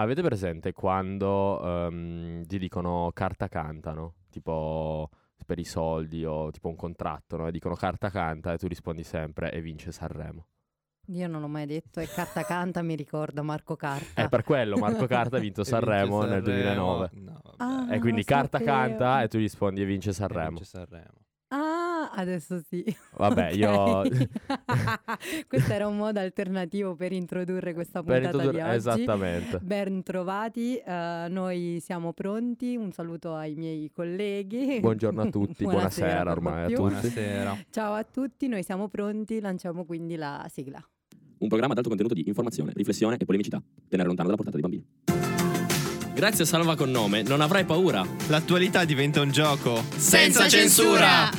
Avete presente quando ehm, ti dicono carta canta, no? Tipo per i soldi o tipo un contratto, no? E dicono carta canta e tu rispondi sempre e vince Sanremo. Io non l'ho mai detto e Carta Canta mi ricorda Marco Carta. È per quello Marco Carta ha vinto E vince Sanremo nel 2009. No, vabbè. Ah, E quindi lo carta sapevo. canta e tu rispondi e vince E Sanremo. vince Sanremo. Adesso sì. Vabbè, Ok. io Questo era un modo alternativo per introdurre questa per puntata introdurre di oggi. esattamente. Ben trovati, eh, noi siamo pronti. Un saluto ai miei colleghi. Buongiorno a tutti, buonasera per lo ormai a tutti. Buonasera. Ciao a tutti, noi siamo pronti, lanciamo quindi la sigla. Un programma ad alto contenuto di informazione, riflessione e polemicità. Tenere lontano dalla portata dei bambini. Grazie a Salva con nome, non avrai paura. L'attualità diventa un gioco Senza censura!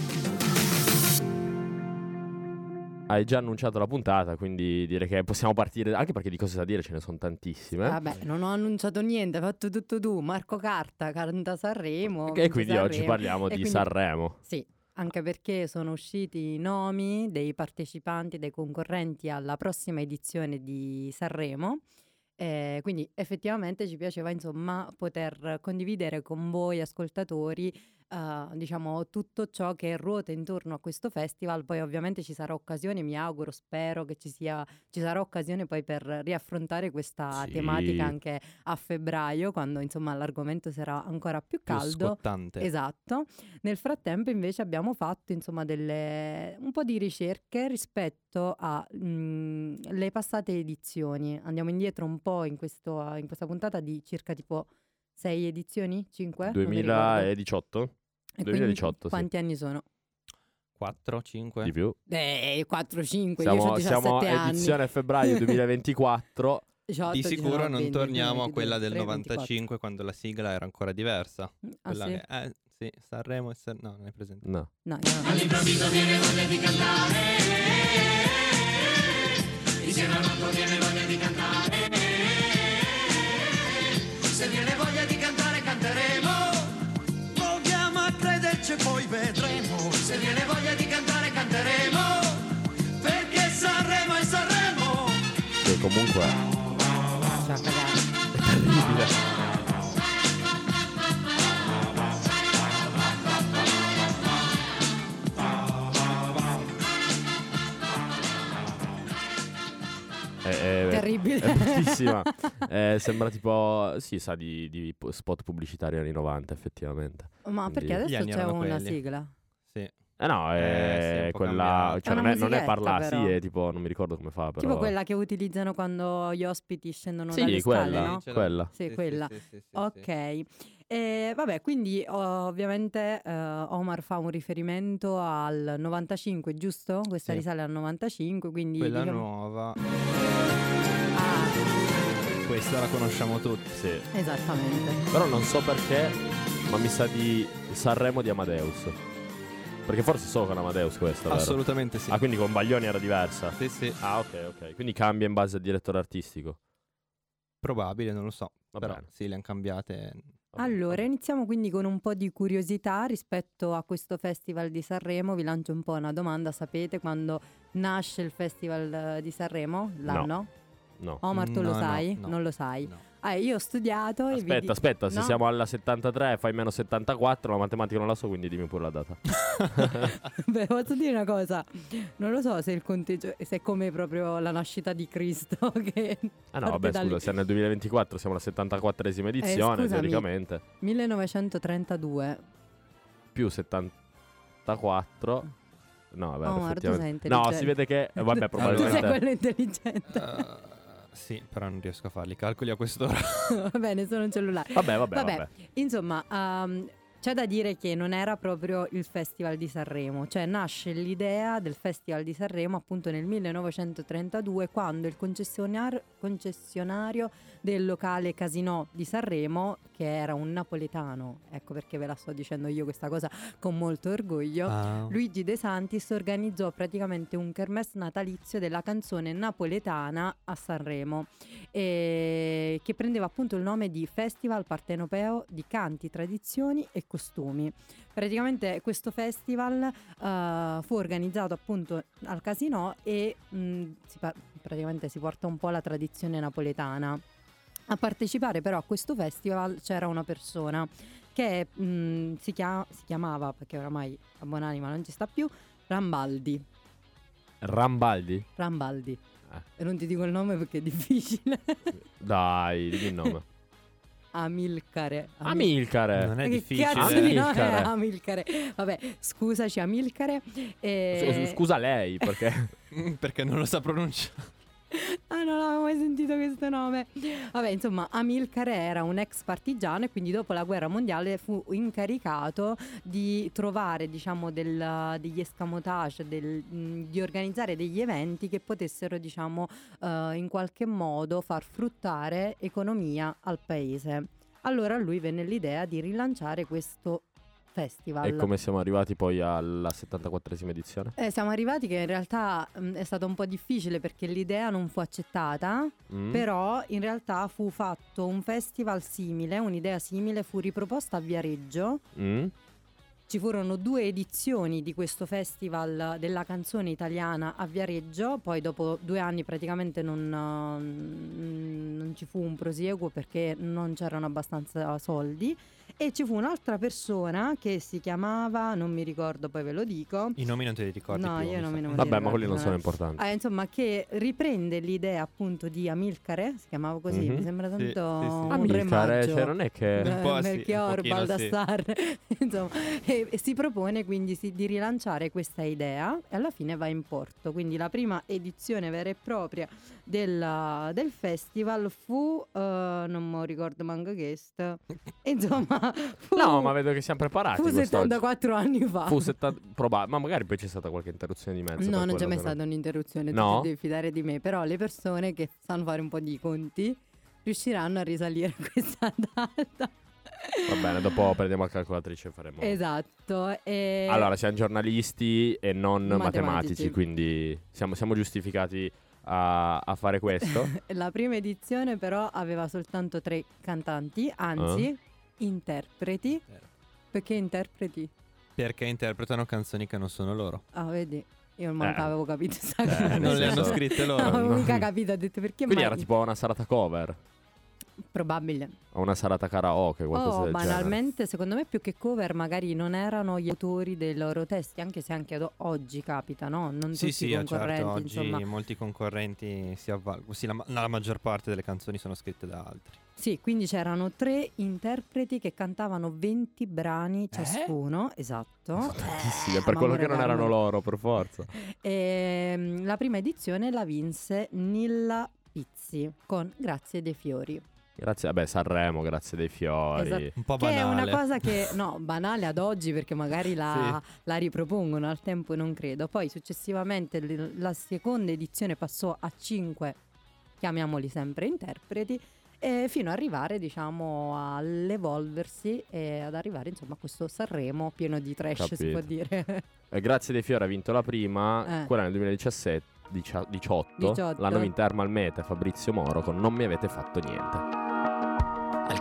Hai già annunciato la puntata, quindi direi che possiamo partire, anche perché di cose da dire ce ne sono tantissime. Vabbè, non ho annunciato niente, hai fatto tutto tu. Marco Carta, canta Sanremo. e quindi oggi Sanremo. parliamo E di quindi- Sanremo. Sì, anche perché sono usciti i nomi dei partecipanti, dei concorrenti alla prossima edizione di Sanremo. Eh, quindi effettivamente ci piaceva insomma poter condividere con voi ascoltatori eh, diciamo tutto ciò che ruota intorno a questo festival poi ovviamente ci sarà occasione mi auguro spero che ci sia ci sarà occasione poi per riaffrontare questa Sì. tematica anche a febbraio quando insomma l'argomento sarà ancora più caldo scottante. Esatto. Nel frattempo invece abbiamo fatto insomma delle, un po' di ricerche rispetto alle passate edizioni. Andiamo indietro un po' in, questo, in questa puntata di circa tipo sei edizioni? Cinque? Non mi ricordo. 2018? E 2018, quindi sì. Quanti anni sono? 4, 5. Di più. Eh, 4, 5, io Siamo, ho 17 siamo anni. edizione febbraio 2024. 18, Di sicuro 19, non 20, torniamo 22, a quella del 23, 24. 95 quando la sigla era ancora diversa. Ah, Quella sì? che- eh, sì, Sanremo e San... No, non è presente. No. No, io non Se viene voglia di cantare e vedremo. Se viene voglia di cantare canteremo. Perché Sanremo è Sanremo Che comunque è terribile. Terribile. È bruttissima. Eh, sembra tipo, sì, sa di, di po- spot pubblicitario anni 90, effettivamente. Ma Quindi- perché adesso c'è una quelli. sigla? Sì. Eh no, Eh, sì, è un po' quella. Cioè, È non è, non è musichetta, parla, sì, è tipo, non mi ricordo come fa, però. Tipo quella che utilizzano quando gli ospiti scendono Sì, dalle quella, scale, no? quella. Sì, quella. sì, sì, sì, sì. Ok, E vabbè, quindi ovviamente eh, Omar fa un riferimento al 95, giusto? Questa Sì. risale al 95, quindi Quella diciamo... nuova, questa la conosciamo tutti. Sì. esattamente. Però non so perché, ma mi sa di Sanremo di Amadeus. Perché forse solo con Amadeus questa, vero? Assolutamente sì. Ah, quindi con Baglioni era diversa. Sì, sì, Ah, ok, ok. Quindi cambia in base al direttore artistico. probabile, non lo so. Va Però bene. sì, le hanno cambiate. Allora, iniziamo quindi con un po' di curiosità rispetto a questo Festival di Sanremo. Vi lancio un po' una domanda. Sapete quando nasce il Festival eh, di Sanremo? L'anno? No. Omar, tu lo No, no, sai? no. Non lo sai? No. Ah, io ho studiato e vi Aspetta, di- aspetta, se No? siamo alla 73 fai meno 74, la matematica non la so, quindi dimmi pure la data. Beh, posso dire una cosa? Non lo so se il conteggio se è come proprio la nascita di Cristo che Ah no, vabbè, scusa, lì. se nel 2024 siamo alla 74esima edizione, scusami. teoricamente, 1932. più 74... No, vabbè, Omar, tu effettivamente. sei No, si vede che... eh, vabbè, Tu sei probabilmente... quello intelligente. Eh, sì, però non riesco a farli. Calcoli a quest'ora. Va bene, sono un cellulare. Vabbè, vabbè, Vabbè. vabbè. Insomma, ehm, c'è da dire che non era proprio il Festival di Sanremo, cioè nasce l'idea del Festival di Sanremo appunto nel 1932 quando il concessionar- concessionario del locale Casino di Sanremo, che era un napoletano, ecco perché ve la sto dicendo io questa cosa con molto orgoglio, Ah. Luigi De Santis organizzò praticamente un kermesse natalizio della canzone napoletana a Sanremo, eh, che prendeva appunto il nome di Festival Partenopeo di Canti, Tradizioni e Costumi. Praticamente questo festival eh, fu organizzato appunto al Casino e mh, si pa- praticamente si porta un po' la tradizione napoletana. A partecipare però a questo festival c'era una persona che mh, si, chia- si chiamava, perché oramai a buonanima non ci sta più, Rambaldi. Rambaldi? Rambaldi. Eh. E non ti dico il nome perché è difficile. Dai, dimmi il nome. Amilcare. Amilcare. Non è difficile. nome è Amilcare. Amilcare? Vabbè, scusaci Amilcare. E... Scusa lei, perché... Perché non lo sa pronunciare. Ah, non avevo mai sentito questo nome. Vabbè, insomma, Amilcare era un ex partigiano e quindi dopo la guerra mondiale fu incaricato di trovare, diciamo, del- degli escamotage, del- di organizzare degli eventi che potessero, diciamo, eh, in qualche modo far fruttare economia al paese. Allora lui venne l'idea di rilanciare questo festival. E come siamo arrivati poi alla 74esima edizione? Eh, siamo arrivati che in realtà mh, è stato un po' difficile perché l'idea non fu accettata, Mm? però in realtà fu fatto un festival simile, un'idea simile fu riproposta a Viareggio. Mm? Ci furono due edizioni di questo festival della canzone italiana a Viareggio, poi dopo due anni praticamente non, non ci fu un prosieguo perché non c'erano abbastanza soldi e ci fu un'altra persona che si chiamava, non mi ricordo, poi ve lo dico. I nomi non te li ricordi No, più, io non me ne Vabbè, ma ricordo, quelli non sono eh. importanti. Eh, insomma, che riprende l'idea appunto di Amilcare, si chiamava così, Mhm. mi sembra Sì, tanto sì, sì. un Amilcare, remaggio. cioè non è che... Un po' sì, Melchior, Baldassar, insomma, e, e si propone quindi si- di rilanciare questa idea e alla fine va in porto. Quindi la prima edizione vera e propria del, del festival fu, eh, non mi ricordo manco che st- fu, No, ma vedo che siamo preparati fu quest'oggi. 74 anni fa. Fu 70... probab- ma magari poi c'è stata qualche interruzione di mezzo. No, non c'è mai non- stata un'interruzione, No? tu devi fidare di me, però le persone che sanno fare un po' di conti riusciranno a risalire questa data. Va bene, dopo prendiamo la calcolatrice e faremo... Esatto. e- Allora, siamo giornalisti e non matematici, Matematici. quindi siamo, siamo giustificati a, a fare questo. La prima edizione però aveva soltanto tre cantanti, anzi Ah. Interpreti. Perché interpreti? Perché interpretano canzoni che non sono loro. Ah, vedi, io manco Eh. avevo capito sta Eh, non le hanno scritte Non loro. avevo no. mica capito, ho detto perché Quindi mai- era tipo una serata cover, Probabile. o una serata karaoke, qualcosa Oh, del genere. banalmente, secondo me più che cover magari non erano gli autori dei loro testi, anche se anche ad oggi capita, no? Non Sì, tutti sì, i eh, concorrenti, certo, oggi insomma. molti concorrenti si avvalgono. Sì, la, ma- la maggior parte delle canzoni sono scritte da altri. Sì, quindi c'erano tre interpreti che cantavano 20 brani ciascuno, esatto. Sono tantissime, Eh, per quello che non erano loro, per forza. E, mm, la prima edizione la vinse Nilla Pizzi con Grazie dei fiori. Grazie, vabbè, Sanremo, grazie dei fiori. Esatto. Un po' Che è banale. una cosa che, no, banale ad oggi perché magari la, la ripropongono, al tempo non credo. Poi successivamente la seconda edizione passò a cinque, chiamiamoli sempre interpreti, e fino ad arrivare diciamo all'evolversi e ad arrivare insomma a questo Sanremo pieno di trash si Capito. può dire. Eh, grazie dei fiori ha vinto la prima, Eh. quella nel 2017. 18, 18. l'hanno vinta Ermal Mete e Fabrizio Moro con Non mi avete fatto niente. Al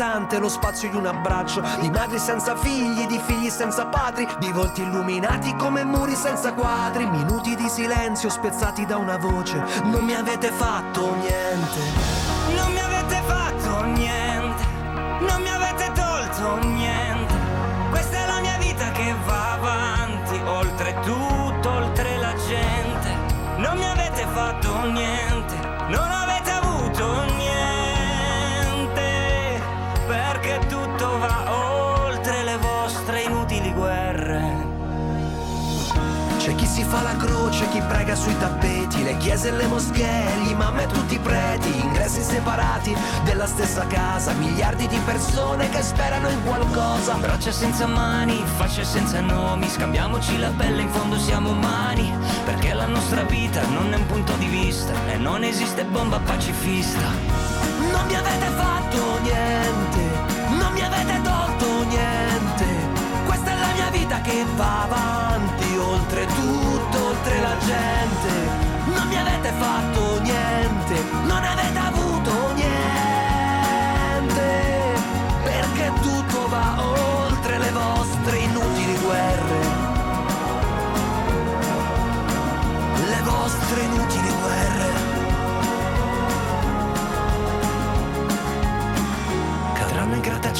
è lo spazio di un abbraccio, di madri senza figli, di figli senza padri, di volti illuminati come muri senza quadri, minuti di silenzio spezzati da una voce, non mi avete fatto niente. Non mi avete fatto niente, non mi avete tolto niente. Questa è la mia vita che va avanti, oltre tutto, oltre la gente. Non mi avete fatto niente, non avete fa la croce, chi prega sui tappeti, le chiese e le moschee, gli imam e tutti i preti, ingressi separati della stessa casa, miliardi di persone che sperano in qualcosa. Braccia senza mani, facce senza nomi, scambiamoci la pelle, in fondo siamo umani, perché la nostra vita non è un punto di vista e non esiste bomba pacifista. Non mi avete fatto niente, non mi avete tolto niente. Questa è la mia vita che va avanti, gente. Non mi avete fatto niente, non avete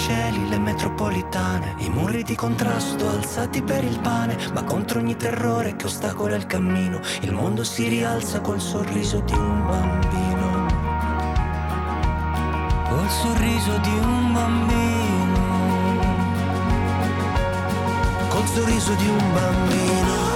grattacieli, le metropolitane, i muri di contrasto alzati per il pane, ma contro ogni terrore che ostacola il cammino, il mondo si rialza col sorriso di un bambino. Col sorriso di un bambino. Col sorriso di un bambino.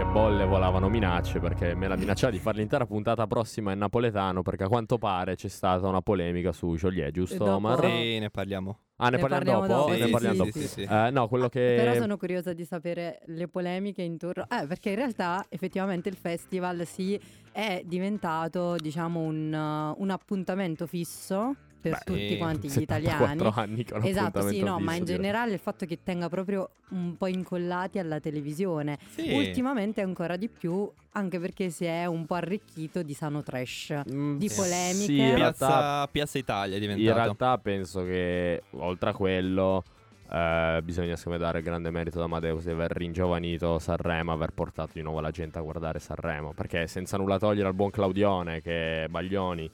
Che bolle volavano minacce perché me la minacciava di fare l'intera puntata prossima in napoletano perché a quanto pare c'è stata una polemica su Joliet, giusto dopo- Omar? Sì, ne parliamo. Ah, ne, Ne parliamo, parliamo dopo? dopo, ne sì, parliamo sì, dopo. sì. Eh, no, quello che... Però sono curiosa di sapere le polemiche intorno. Eh, perché in realtà effettivamente il festival sì è diventato, diciamo, un, uh, un appuntamento fisso per Beh, tutti sì, quanti gli 74 italiani. anni con Esatto, sì, no, ma in direi. generale il fatto che tenga proprio un po' incollati alla televisione. Sì. Ultimamente ancora di più, anche perché si è un po' arricchito di sano trash. Mm, di polemiche. Sì, in realtà, Piazza, Piazza Italia è in diventato. realtà penso che oltre a quello eh, bisogna secondo me dare grande merito ad Amadeus di aver ringiovanito Sanremo, aver portato di nuovo la gente a guardare Sanremo, perché senza nulla togliere al buon Claudione che Baglioni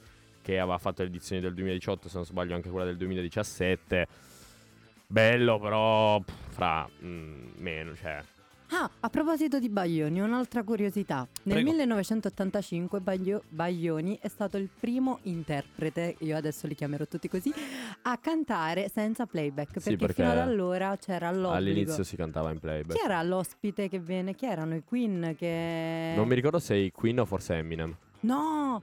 che aveva fatto le edizioni del 2018, se non sbaglio anche quella del 2017. Bello, però pff, fra mm, meno, cioè Ah, a proposito di Baglioni, un'altra curiosità. Nel Prego. 1985 Baglio- Baglioni è stato il primo interprete, io adesso li chiamerò tutti così, a cantare senza playback, Sì, perché, perché fino ad allora c'era l'obbligo. all'inizio si cantava in playback. Chi era l'ospite che viene? Chi erano i Queen che... Non mi ricordo se i Queen o forse Eminem. No!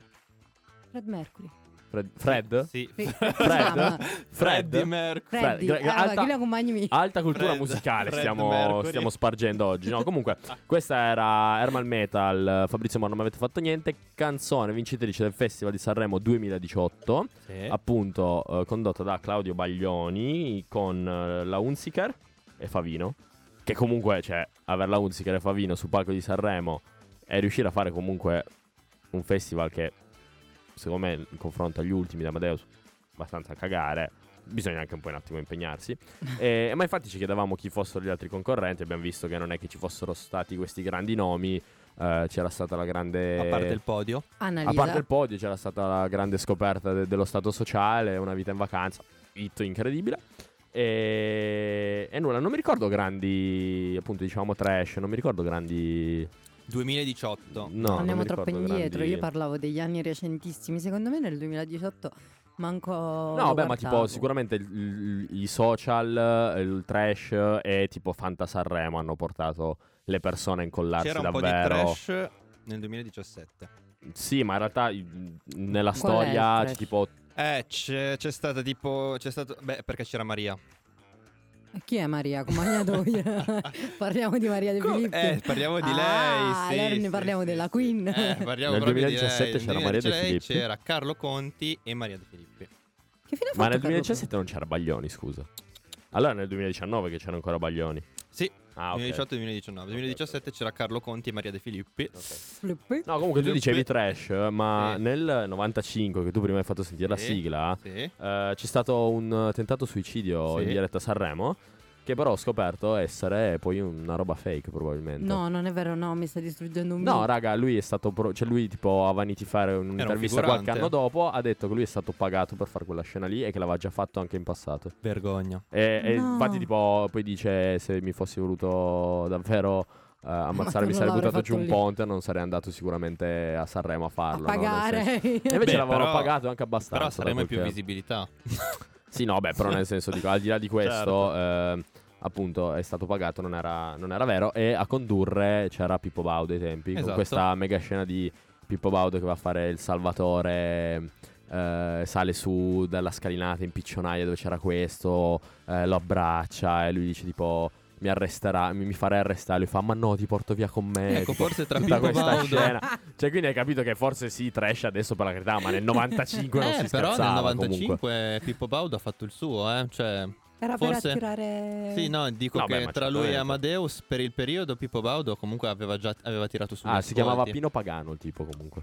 Fred Mercury. Fred? Fred? Sì. Fred? Freddie Mercury. Freddy. gra- Eh, vabbè, alta- compagni Alta cultura Fred- musicale Fred stiamo, stiamo spargendo oggi. No, comunque, questa era Hermal Metal. Fabrizio Moro, non mi avete fatto niente. Canzone vincitrice del Festival di Sanremo 2018. Sì. Appunto, eh, condotta da Claudio Baglioni con eh, la Unziker e Favino. Che comunque, cioè, avere la Unziker e Favino sul palco di Sanremo e riuscire a fare comunque un festival che, secondo me, in confronto agli ultimi di Amadeus, abbastanza a cagare. Bisogna anche un po' un attimo impegnarsi. E- ma infatti ci chiedevamo chi fossero gli altri concorrenti. Abbiamo visto che non è che ci fossero stati questi grandi nomi. eh, c'era stata la grande. A parte il podio. Annalisa. A parte il podio c'era stata la grande scoperta de- dello stato sociale, una vita in vacanza, hit incredibile. E, e nulla, non mi ricordo grandi, appunto diciamo trash, non mi ricordo grandi... 2018. No, Andiamo troppo indietro. grandi- Io parlavo degli anni recentissimi. Secondo me nel 2018 manco. No, beh, ma tipo sicuramente il- il- i social, il trash e tipo Fanta Sanremo hanno portato le persone a incollarsi C'era un davvero. po' di trash nel 2017. Sì, ma in realtà nella Qual storia tipo Eh, c'è, c'è stata tipo. C'è stato. Beh, perché c'era Maria. Chi è Maria? Commagnatoia. parliamo di Maria De Filippi. eh, parliamo di Ah, lei, sì, allora ne sì, parliamo sì, della sì. Queen. Eh, parliamo Nel proprio 2017 di lei. c'era Nel Maria De 2016 Filippi. C'era Carlo Conti e Maria De Filippi. Che fine ha Ma fatto nel Carlo 2017 non c'era Baglioni, scusa. Allora nel 2019 che c'erano ancora Baglioni. Sì, Ah, ok. 2018 e 2019. 2017 c'era Carlo Conti e Maria De Filippi. Filippi? No, comunque tu dicevi trash, ma Sì. nel 95 che tu prima hai fatto sentire la Sì. sigla, Sì. eh, c'è stato un tentato suicidio Sì. in diretta a Sanremo, che però ho scoperto essere poi una roba fake probabilmente. No, non è vero, no, mi sta distruggendo un No, mito. raga, lui è stato. pro- cioè, lui, tipo, a fare un'intervista qualche figurante. anno dopo. Ha detto che lui è stato pagato per fare quella scena lì e che l'aveva già fatto anche in passato. Vergogna. E, e No. infatti, tipo, poi dice: Se mi fossi voluto davvero eh, ammazzare, mi sarei buttato giù un lì. ponte. Non sarei andato sicuramente a Sanremo a A farlo. no? Senso- pagare. E invece Beh, l'avevano però- pagato anche abbastanza. Però quel più visibilità. Sì, no, beh, però nel senso, dico, al di là di questo, Certo. eh, appunto, è stato pagato, non era, non era vero. E a condurre c'era Pippo Baudo ai tempi, con Esatto. questa mega scena di Pippo Baudo che va a fare il salvatore. eh, sale su dalla scalinata in piccionaia dove c'era questo, eh, lo abbraccia e lui dice tipo mi arresterà, mi, mi farei arrestare. Lui fa ma no ti porto via con me. Ecco, tipo, forse tra tutta Pippo questa Baudo scena. Cioè quindi hai capito che forse sì, trash adesso per la carità, ma nel 95 non eh, si però nel scherzava 95 comunque. Pippo Baudo ha fatto il suo, eh. Cioè, Era Forse- per attirare... sì, no, dico No, che beh, tra lui e certamente. Amadeus per il periodo Pippo Baudo comunque aveva già aveva tirato su Ah, si chiamava Pino Pagano il tipo comunque.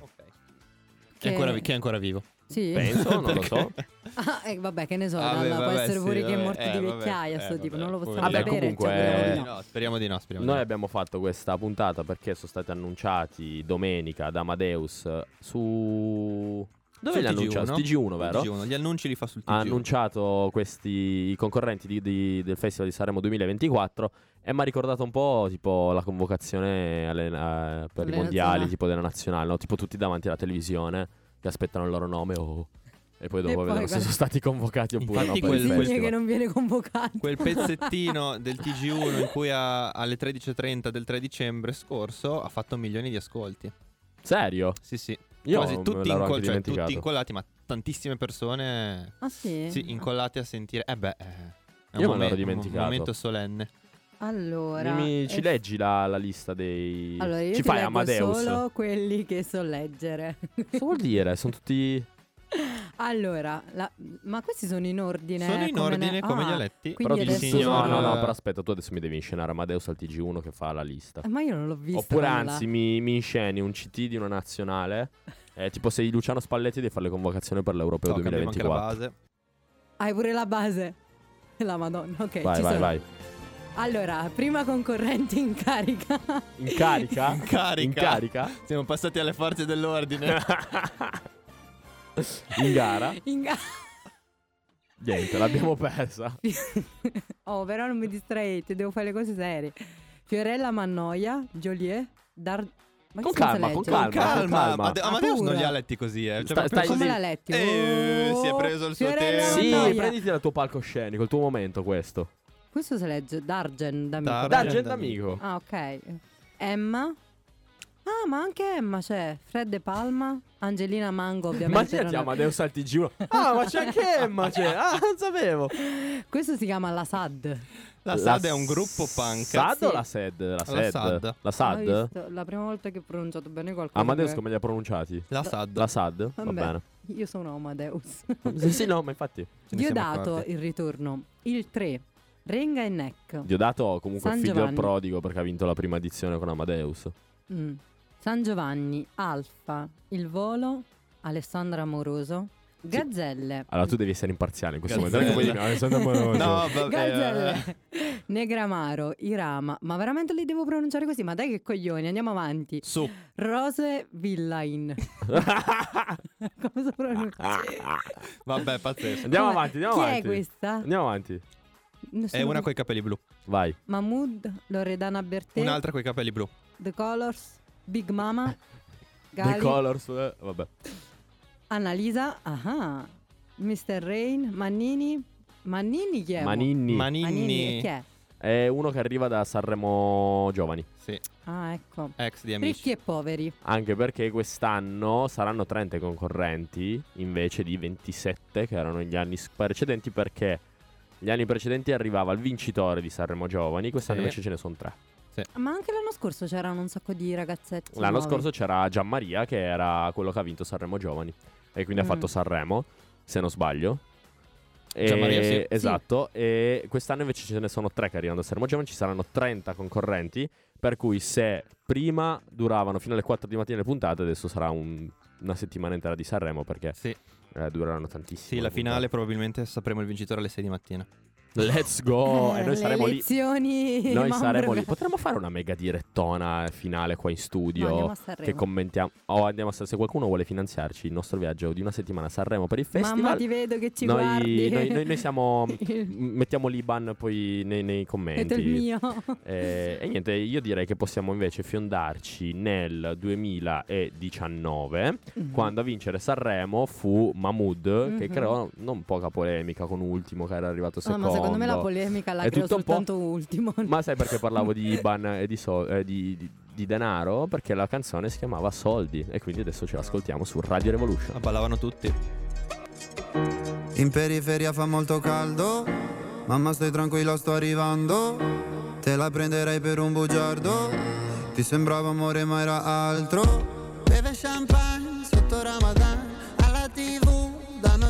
Che è ancora, vi- che è ancora vivo. Sì? Penso, non lo so. Ah, eh, vabbè, che ne so, Vabbè, dalla- può vabbè, essere sì, pure che è vabbè, morto eh, di vabbè, vecchiaia, eh, sto tipo, vabbè, non lo possiamo Vabbè, sapere. comunque, cioè, speriamo di eh, no. No, speriamo di no, speriamo Noi di no. abbiamo fatto questa puntata perché sono stati annunciati domenica da Amadeus su... Dove Sul li ha annunciati? Su TG1, vero? TG1, Gli annunci li fa sul TG1. Ha annunciato questi i concorrenti di- di- del Festival di Sanremo 2024 e mi ha ricordato un po' tipo la convocazione alle- eh, per Alle i mondiali, tipo della nazionale, no? tipo tutti davanti alla televisione che aspettano il loro nome oh. e poi dopo poi vedono se guarda- sono stati convocati oppure Infatti no quel- festival. che non viene convocato. Quel pezzettino del TG1 in cui ha- alle 13.30 del 3 dicembre scorso ha fatto milioni di ascolti. Serio? Sì, sì. Io Quasi tutti, l'ero inco- anche cioè, tutti incollati, ma tantissime persone Ah sì? sì, incollate a sentire. Eh beh, eh, è Io me un, momen- dimenticato. un momento solenne. Allora... Mi- ci eh, leggi la, la lista dei... Allora, io ci fai leggo Amadeus? solo quelli che so leggere. Cosa vuol dire? Sono tutti... allora, la- ma questi sono in ordine? Sono in come ne- ordine come li Ah, ha letti. quindi Però adesso insegno... No, sono- no, no, però aspetta, tu adesso mi devi inscenare Amadeus al TG1 che fa la lista. Eh, Ma io non l'ho visto. Oppure quella. anzi mi, mi insceni un CT di una nazionale. Eh, tipo sei Luciano Spalletti devi fare le convocazioni per l'Europeo Oh, cambiamo anche la 2024. base. Hai pure la base. La madonna, ok. Vai, ci vai, sono. vai. Allora, prima concorrente in carica. In carica? In carica. In carica? Siamo passati alle forze dell'ordine. In gara? in ga- Niente, l'abbiamo persa. oh, però non mi distraete, devo fare le cose serie. Fiorella Mannoia, Joliet, Dar... Ma Con che senso calma, con calma. Calma, calma. Ah, Amadeus non li ha letti così, eh. Cioè, Sta- stai. Come l'ha letti? Eh, si è preso il suo Fiorella tempo. Sì, prenditi il tuo palcoscenico, il tuo momento questo. Questo si legge Dargen d'amico. Dargen. D'Argent d'amico. amico. Ah, ok. Emma. Ah, ma anche Emma c'è. Fred De Palma. Angelina Mango, ovviamente. Non è- Amadeus al TG1. Ah, ma c'è anche Emma, c'è. Ah, non sapevo. Questo si chiama La Sad. La SAD è un gruppo punk. SAD Sì. o la SED? La SED? SAD. La SAD? La prima volta che ho pronunciato bene qualcosa. Amadeus che- come li ha pronunciati? La SAD. La SAD? Va bene. Io sono Amadeus. Sì, sì, no, ma infatti. Diodato accorti. il ritorno. Il 3. Renga e Neck. Diodato comunque San figlio Giovanni. prodigo perché ha vinto la prima edizione con Amadeus. Mm. San Giovanni. Alfa. Il volo. Alessandra Amoroso. Gazzelle. Allora tu devi essere imparziale in questo Gazzelle. momento. Poi dici, "Ah, Alessandro Amoroso". No, vabbè. Gazzelle. Negramaro. Irama. Ma veramente li devo pronunciare così? Ma dai che coglioni, andiamo avanti. Su. Rose Villain. Come si pronuncia? Vabbè, pazzesco. Andiamo Come- avanti, andiamo Chi avanti. è questa? Andiamo avanti. È una che- coi capelli blu. Vai. Mahmood, Loredana Bertè, Un'altra coi capelli blu. The Colors, Big Mama, The Gali, Colors. eh, vabbè. Annalisa, ah, Mr. Rain, Mannini. Mannini chi è? Manini. Mannini Manini. chi è? È uno che arriva da Sanremo Giovani. Sì, Ah, ecco. ex di amici. Ricchi e poveri. Anche perché quest'anno saranno 30 i concorrenti invece di 27 che erano negli anni precedenti perché Gli anni precedenti arrivava il vincitore di Sanremo Giovani, quest'anno Sì. invece ce ne sono tre. Ma anche l'anno scorso c'erano un sacco di ragazzetti. L'anno nuovi. scorso c'era Gianmaria che era quello che ha vinto Sanremo Giovani e quindi Mm. ha fatto Sanremo, se non sbaglio. E- Gianmaria, sì. Esatto, e quest'anno invece ce ne sono tre che arrivano da Sanremo Giovani, ci saranno 30 concorrenti, per cui se prima duravano fino alle 4 di mattina le puntate, adesso sarà un- una settimana intera di Sanremo perché Sì, eh, dureranno tantissimo. sì, la le finale puntate. probabilmente sapremo il vincitore alle 6 di mattina. Let's go! Eh, e noi saremo lì. elezioni, Noi mamma saremo lì. Potremmo fare una mega direttona finale qua in studio. No, Sanremo. che commentiamo. O andiamo a se qualcuno vuole finanziarci il nostro viaggio di una settimana a Sanremo per il festival. Mamma ti vedo che ci noi, guardi. noi, noi- noi siamo. mettiamo l'Iban poi nei, nei commenti. Il mio. Eh, e niente, io direi che possiamo invece fiondarci nel 2019, Mhm. quando a vincere Sanremo fu Mahmood, che Mhm. creò non poca polemica con Ultimo, che era arrivato secondo. ma secondo me la polemica la È creo tutto un po'- soltanto ultimo. Ma sai perché parlavo di IBAN e di, so- eh, di- di- di denaro? Perché la canzone si chiamava Soldi e quindi adesso ce l'ascoltiamo su Radio Revolution. Ma ballavano tutti. In periferia fa molto caldo, mamma stai tranquilla sto arrivando, te la prenderei per un bugiardo, ti sembrava amore ma era altro. Beve champagne sotto Ramadan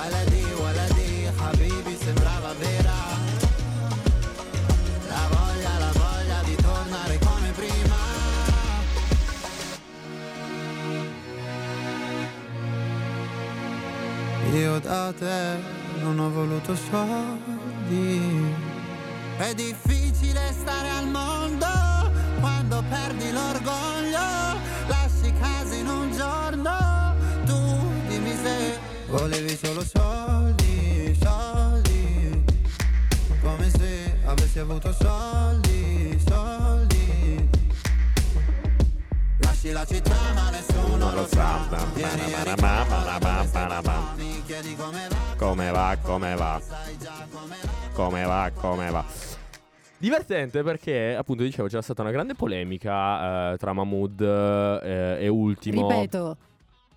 Waladi, waladi, habibi sembrava vera. La voglia, la voglia di tornare come prima. Io da te non ho voluto soldi. È difficile stare al mondo Quando perdi l'orgoglio Volevi solo soldi, soldi Come se avessi avuto soldi, soldi Lasci la città ma nessuno lo sa eri ba, qua, chiedi come va Come va, come va, Sai già come va come va, come va. Divertente perché, appunto, dicevo, c'era stata una grande polemica eh, tra Mahmood eh, e Ultimo. Ripeto,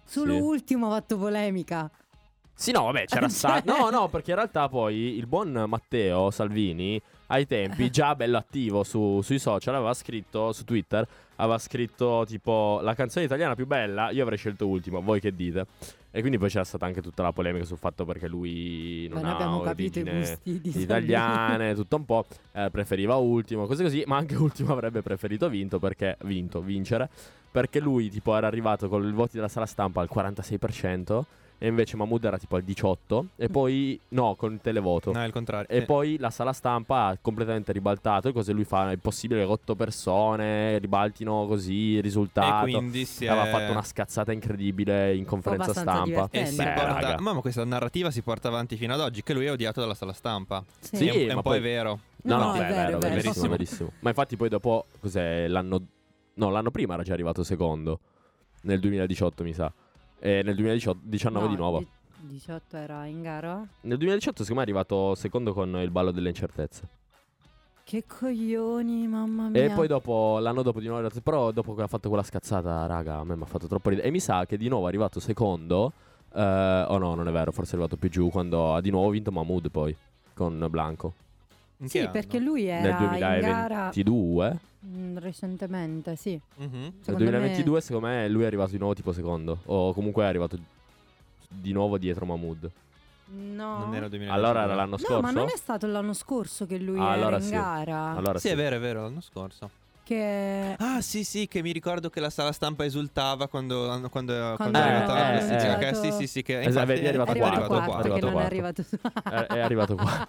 solo Sì. ultimo ha fatto polemica. Sì, no, vabbè, c'era Cioè- stato. No, no, perché in realtà poi il buon Matteo Salvini, ai tempi, già bello attivo su- sui social, aveva scritto su Twitter, aveva scritto tipo la canzone italiana più bella, io avrei scelto ultimo, voi che dite? E quindi poi c'era stata anche tutta la polemica sul fatto perché lui non noi ha abbiamo capito i gusti di italiane, tutto un po', eh, preferiva ultimo, così così, ma anche ultimo avrebbe preferito vinto perché vinto, vincere, perché lui tipo era arrivato con i voti della sala stampa al 46% e invece Mahmood era tipo al 18 e poi no, con il televoto. No, è il contrario. E Sì. poi la sala stampa ha completamente ribaltato e cosa lui fa? È possibile che otto persone ribaltino così il risultato. E quindi si Aveva è- fatto una scazzata incredibile in conferenza stampa. E si Beh, porta- ma, ma questa narrativa si porta avanti fino ad oggi. Che lui è odiato dalla sala stampa. Sì. Sì, è un, è un ma po' poi- è vero. No, no, No, beh, è è vero, vero, è vero. verissimo, verissimo. Ma infatti poi dopo, cos'è, l'anno... No, l'anno prima era già arrivato secondo, nel 2018 mi sa. E nel 2019 No, di nuovo. di- 18 era in gara? Nel 2018 secondo me è arrivato secondo con il ballo delle incertezze. Che coglioni, mamma mia. E poi dopo, l'anno dopo di nuovo, però dopo che ha fatto quella scazzata, raga, a me mi ha fatto troppo ridere. E mi sa che di nuovo è arrivato secondo, eh, oh no, non è vero, forse è arrivato più giù, quando ha di nuovo vinto Mahmood poi, con Blanco. Sì, anno? perché lui nel era in gara 2022. mm, recentemente, sì. Mhm. Nel Secondo 2022 secondo me lui è arrivato di nuovo tipo secondo, o comunque è arrivato di nuovo dietro Mahmood. me- No. Non era il 2022. Allora era l'anno scorso? No, ma non è stato l'anno scorso che lui Ah, era allora in sì. gara. Allora Sì, sì. è vero, è vero, l'anno scorso. Che Ah, sì, sì, che mi ricordo che la sala stampa esultava quando, quando, quando, Quando è arrivata la annunciato- classifica. Sì, sì, sì, che Esatto, è arrivato è arrivato quarto, quarto, è che arrivato non è quarto. arrivato su. È, arrivato qua.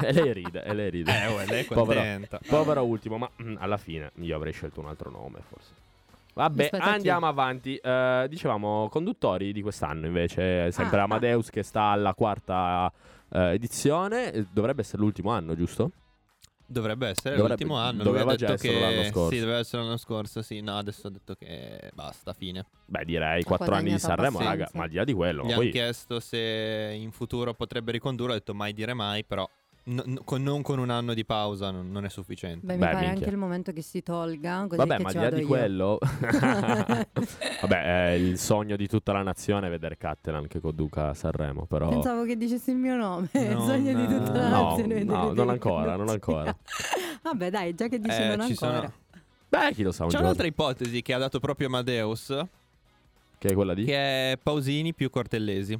e lei ride, e lei ride. Eh, oh, lei è Povero- contenta. Povero ultimo, ma mm, alla fine io avrei scelto un altro nome, forse. Vabbè, Rispetto a chi? andiamo avanti. Eh, dicevamo conduttori di quest'anno invece, sempre Ah, Amadeus che sta alla quarta eh, edizione, Eh, dovrebbe essere l'ultimo anno, giusto? Dovrebbe essere Dovrebbe- l'ultimo anno. doveva Lui ha già detto essere che... l'anno scorso. Sì, doveva essere l'anno scorso. Sì, no, adesso ha detto che basta, fine. Beh, direi quattro anni di Sanremo, raga, ma al di là di quello, Gli ma hanno poi chiesto se in futuro potrebbe ricondurlo. Ha detto mai dire mai, però no- no- con- non con un anno di pausa non, non è sufficiente. Beh, mi Beh, pare minchia. anche il momento che si tolga. Così Vabbè, che ma al di là di io. quello, vabbè, è il sogno di tutta la nazione è vedere Cattelan che conduca Sanremo. Però, Pensavo che dicessi il mio nome, il Non- sogno di tutta la No, nazione. no, non ancora, non ancora. Vabbè, dai, già che dici Eh, non ancora. sono- beh, chi lo sa un C'è giorno. un'altra ipotesi che ha dato proprio Amadeus, Che è quella di? che è Pausini più Cortellesi.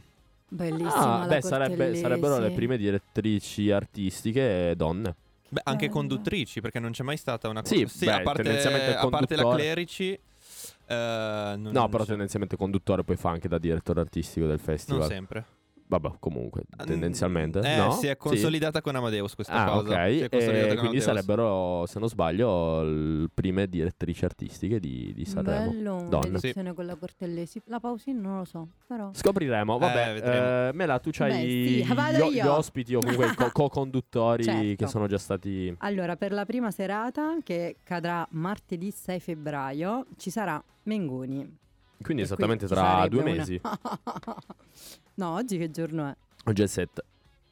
Bellissima Ah, la beh, sarebbe- sarebbero le prime direttrici artistiche donne. Beh, anche Bello. conduttrici, perché non c'è mai stata una cosa. Sì, beh, a, parte, tendenzialmente a parte la Clerici. eh, non, No, però c'è- tendenzialmente conduttore poi fa anche da direttore artistico del non festival. sempre. Vabbè, comunque, tendenzialmente. Eh, no? si è Sì. consolidata con Amadeus questa Ah, cosa. ok. Si è consolidata E con quindi Amadeus. sarebbero, se non sbaglio, le prime direttrici artistiche di, di Sanremo. Bello, Donne. un'edizione con la Cortellesi. La Pausini non lo so, però. Scopriremo. Vabbè, Eh, vedremo. eh, Mela, tu c'hai Beh, sì, gli, gli ospiti o comunque i co- co-conduttori Certo. che sono già stati. Allora, per la prima serata, che cadrà martedì 6 febbraio, ci sarà Mengoni. Quindi E esattamente qui ci tra due una- mesi. no, oggi che giorno è? Oggi è il 7.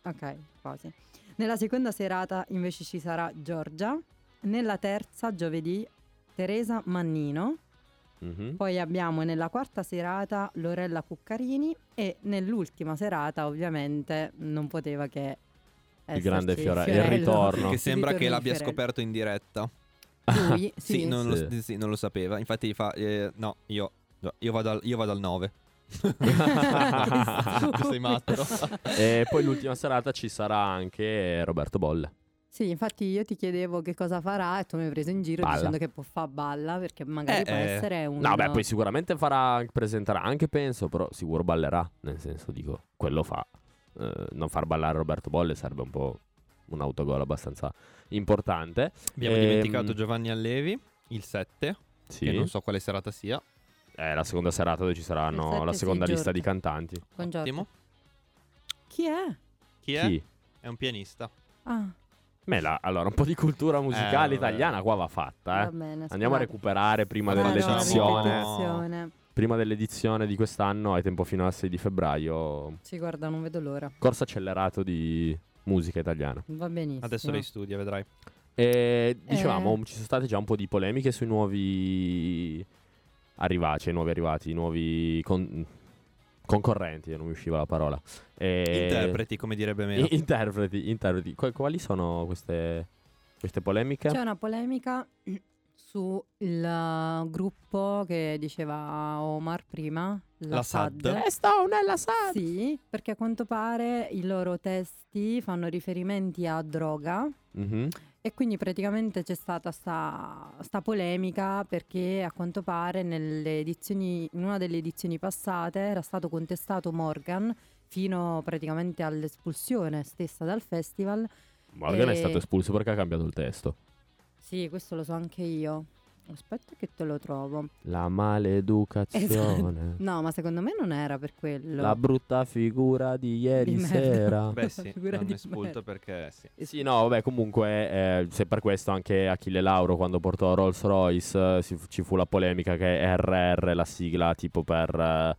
Ok, quasi. Nella seconda serata invece ci sarà Giorgia. Nella terza, giovedì, Teresa Mannino. Mhm. Poi abbiamo nella quarta serata Lorella Cuccarini e nell'ultima serata ovviamente non poteva che Il grande Fiore- il Fiorello. ritorno. Che Il sembra che l'abbia Fiorello. scoperto in diretta. Lui, Sì, sì. non, Sì. Lo, sì, non lo sapeva. Infatti fa eh, no, io, io, vado al, io vado al 9. Sei matto. e poi l'ultima serata ci sarà anche Roberto Bolle. Sì, infatti io ti chiedevo che cosa farà e tu mi hai preso in giro Balla. dicendo che può fare balla perché magari Eh, può eh. essere un... No, beh, poi sicuramente farà, presenterà anche, penso, però sicuro ballerà. Nel senso, dico, quello fa. Eh, non far ballare Roberto Bolle sarebbe un po' un autogol abbastanza importante. Abbiamo Ehm, dimenticato Giovanni Allevi, il 7, Sì, che non so quale serata sia. È la seconda serata dove ci saranno la sì, seconda lista di cantanti. Con Giorgio. Ottimo. Chi è? Chi è? Chi? È un pianista. Ah, Mela, allora, un po' di cultura musicale Eh, italiana qua va fatta, eh. va bene. Andiamo a recuperare prima Guarda, dell'edizione. ripetizione. Prima dell'edizione di quest'anno, hai tempo fino al 6 di febbraio. Sì, guarda, non vedo l'ora. Corso accelerato di musica italiana. Va benissimo. Adesso lei studia, vedrai. E dicevamo, Eh. ci sono state già un po' di polemiche sui nuovi arrivati, cioè i nuovi arrivati, i nuovi con- concorrenti, non mi usciva la parola. E- Interpreti, come direbbe Melo. I- interpreti, interpreti. Qu- quali sono queste, queste polemiche? C'è una polemica sul gruppo che diceva Omar prima, la, La SAD. SAD. Eh, Stone è la SAD! Sì, perché a quanto pare i loro testi fanno riferimenti a droga Mhm. E quindi praticamente c'è stata sta, sta polemica perché a quanto pare nelle edizioni, in una delle edizioni passate era stato contestato Morgan fino praticamente all'espulsione stessa dal festival. Morgan è E- stato espulso perché ha cambiato il testo. Sì, questo lo so anche io. Aspetta che te lo trovo. La maleducazione. Esatto. No, ma secondo me non era per quello. La brutta figura di ieri Di sera. Beh sì, di espulto merda. perché sì. Sì, no, vabbè, comunque, eh, se per questo anche Achille Lauro, quando portò Rolls Royce, eh, si ci fu la polemica che è RR, la sigla tipo per eh,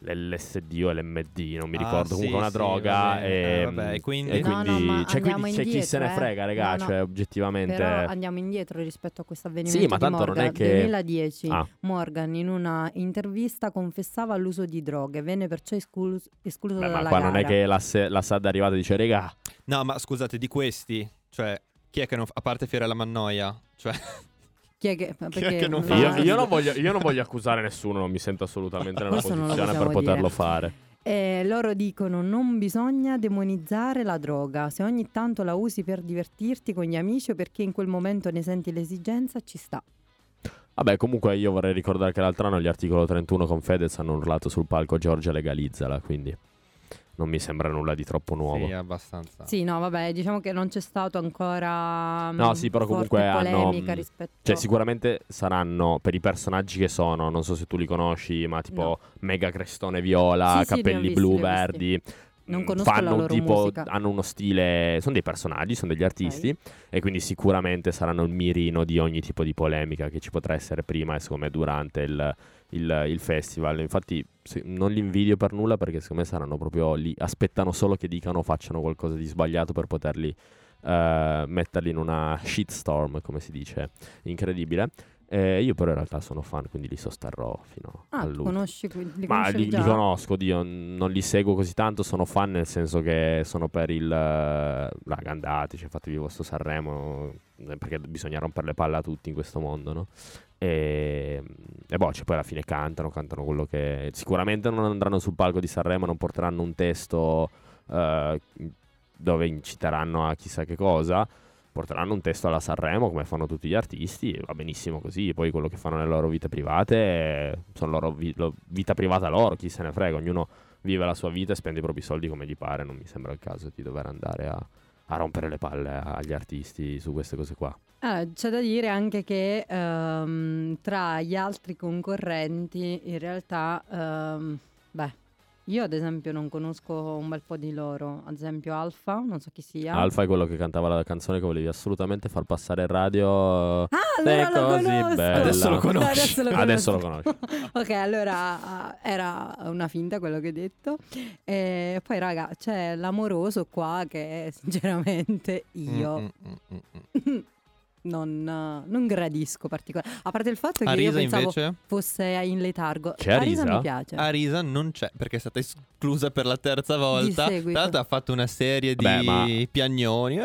l'LSD o l'MD, non mi Ah, ricordo, sì, comunque una sì, droga. E, Eh, vabbè, e quindi? e No, no, quindi- ma cioè, quindi c'è chi se ne indietro, eh. frega, regà, No, no. cioè oggettivamente... Però andiamo indietro rispetto a questo avvenimento. Sì, ma di tanto non Morgan. è che- 2010 Ah. Morgan in una intervista confessava l'uso di droghe, venne perciò esclus- escluso Beh, dalla ma qua non è gara. che la, se- la SAD è arrivata e dice, regà, No, ma scusate, di questi, cioè, chi è che non... A parte Fiore la Mannoia, cioè... Chi è che, perché che non no, fa? io, io non voglio, io non voglio accusare nessuno, non mi sento assolutamente nella Questo posizione per poterlo dire. fare. Eh, loro dicono non bisogna demonizzare la droga, se ogni tanto la usi per divertirti con gli amici o perché in quel momento ne senti l'esigenza, ci sta. Vabbè, comunque io vorrei ricordare che l'altro anno gli articolo 31 con Fedez hanno urlato sul palco Giorgia legalizzala, quindi non mi sembra nulla di troppo nuovo. Sì, abbastanza. Sì, no, vabbè, diciamo che non c'è stato ancora No, mm, sì, però comunque hanno, polemica mm, rispetto Cioè, sicuramente saranno per i personaggi che sono, non so se tu li conosci, ma tipo No. mega crestone viola, Sì, sì, capelli visti, blu, verdi. Non mm, conosco fanno tipo, musica. hanno uno stile, sono dei personaggi, sono degli artisti e quindi sicuramente saranno il mirino di ogni tipo di polemica che ci potrà essere prima e secondo me durante il, il- il festival. Infatti se- non li invidio per nulla perché secondo me saranno proprio lì, aspettano solo che dicano o facciano qualcosa di sbagliato per poterli eh, metterli in una shitstorm, come si dice, incredibile. Eh, io però in realtà sono fan, quindi li sosterrò fino Ah, all'ultimo. conosci, li Ma li, li conosco, Dio, non li seguo così tanto, sono fan nel senso che sono per il... Raga, andate, cioè, fatevi il vostro Sanremo, eh, perché bisogna rompere le palle a tutti in questo mondo, no? E, e boh, cioè, poi alla fine cantano, cantano quello che... Sicuramente non andranno sul palco di Sanremo, non porteranno un testo eh, dove inciteranno a chissà che cosa, porteranno un testo alla Sanremo come fanno tutti gli artisti, va benissimo così, poi quello che fanno nelle loro vite private sono loro vi- lo- vita privata loro, chi se ne frega, ognuno vive la sua vita e spende i propri soldi come gli pare, non mi sembra il caso di dover andare a, a rompere le palle agli artisti su queste cose qua. Ah, c'è da dire anche che ehm, tra gli altri concorrenti in realtà, ehm, beh, io ad esempio non conosco un bel po' di loro, ad esempio Alfa, non so chi sia. Alfa è quello che cantava la canzone che volevi assolutamente far passare in radio. Ah, allora lo così conosco. bella. Adesso lo conosci. Adesso lo Adesso lo conosco. ok, allora ah, era una finta quello che hai detto. E poi, raga, c'è l'amoroso qua che sinceramente io Mm, mm, mm, mm, mm. non, eh, non gradisco particolarmente. A parte il fatto che Arisa io pensavo invece? fosse in letargo. C'è Arisa Arisa? mi piace. Arisa non c'è perché è stata esclusa per la terza volta. Tra l'altro ha fatto una serie di Vabbè, ma- piagnoni. Eh, no,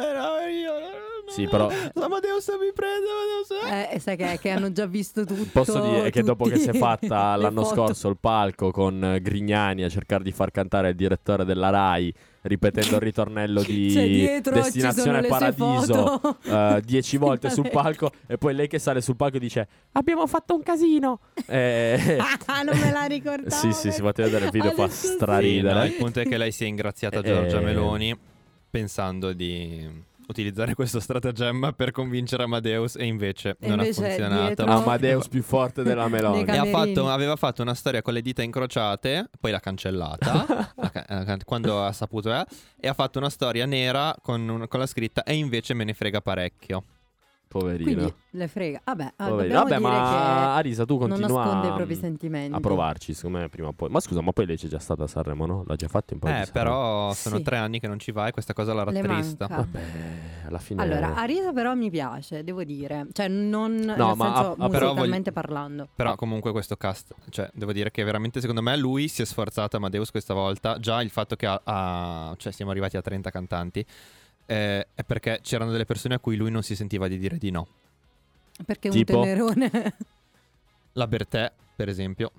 io, no, Sì, però- Amadeus mi prende, Amadeus. Eh, sai che, che hanno già visto tutto. Posso dire che dopo che si è fatta l'anno foto. scorso il palco con eh, Grignani a cercare di far cantare il direttore della RAI ripetendo il ritornello di Cioè, dietro Destinazione Paradiso eh, dieci volte sul palco e poi lei che sale sul palco dice abbiamo fatto un casino Eh, Ah, non me la ricordavo. sì sì si poteva vedere il video fa Adesso sì. No, straridere il punto è che lei si è ingraziata a Giorgia Eh. Meloni pensando di utilizzare questo stratagemma per convincere Amadeus e invece E non invece ha funzionato. dietro- Amadeus più forte della Meloni E fatto- aveva fatto una storia con le dita incrociate, poi l'ha cancellata la ca- la can- quando ha saputo, eh, e ha fatto una storia nera con, un- con la scritta e invece me ne frega parecchio. Poverino Quindi le frega. Vabbè, ah, Poverino. dobbiamo vabbè dire ma Arisa tu che non continua nasconde a- i propri sentimenti. a provarci secondo me prima o poi ma scusa ma poi lei c'è già stata a Sanremo no? l'ha già fatto un po' di Eh, però sono Sì. tre anni che non ci va e questa cosa la rattrista. vabbè alla fine Allora, Arisa però mi piace, devo dire. Cioè, non nel ma senso a- a- però musicalmente parlando. Però comunque questo cast, cioè devo dire che veramente secondo me lui si è sforzato Amadeus questa volta, già il fatto che ha, ha- cioè siamo arrivati a 30 cantanti, eh, è perché c'erano delle persone a cui lui non si sentiva di dire di no. Perché è Tipo? un tenerone. La Bertè, per esempio,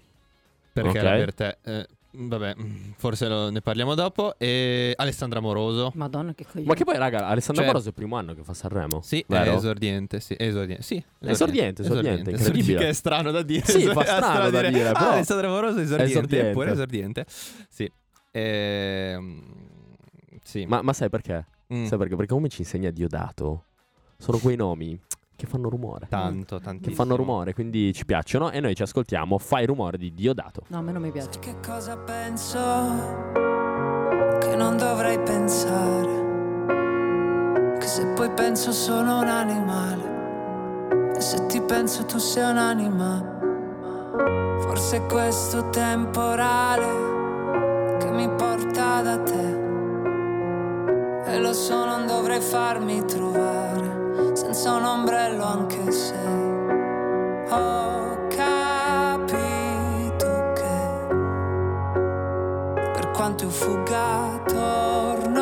perché Ok. la Bertè, eh, Vabbè, mm, forse lo- ne parliamo dopo. E Alessandra Moroso. Madonna che coglione. Ma che poi, raga, Alessandra Cioè- Moroso è il primo anno che fa Sanremo. Sì, vero? è esordiente, sì, è esordiente, sì, Esordiente, esordiente, incredibile. Che è strano da dire. Sì, fa È strano da dire, Ah, però- Alessandra Moroso è esordiente, esordiente. eppure esordiente. Sì. Ehm, sì. Ma, ma sai perché? Mm, Sai perché? Perché come ci insegna Diodato, sono quei nomi che fanno rumore. tanto, Che tantissimo. fanno rumore, quindi ci piacciono e noi ci ascoltiamo Fai rumore di Diodato. No, a me non mi piace. Che cosa penso che non dovrei pensare? Che se poi penso sono un animale e se ti penso tu sei un'anima. Forse è questo temporale che mi porta da te. E lo so, non dovrei farmi trovare senza un ombrello anche se ho capito che per quanto io fugga torno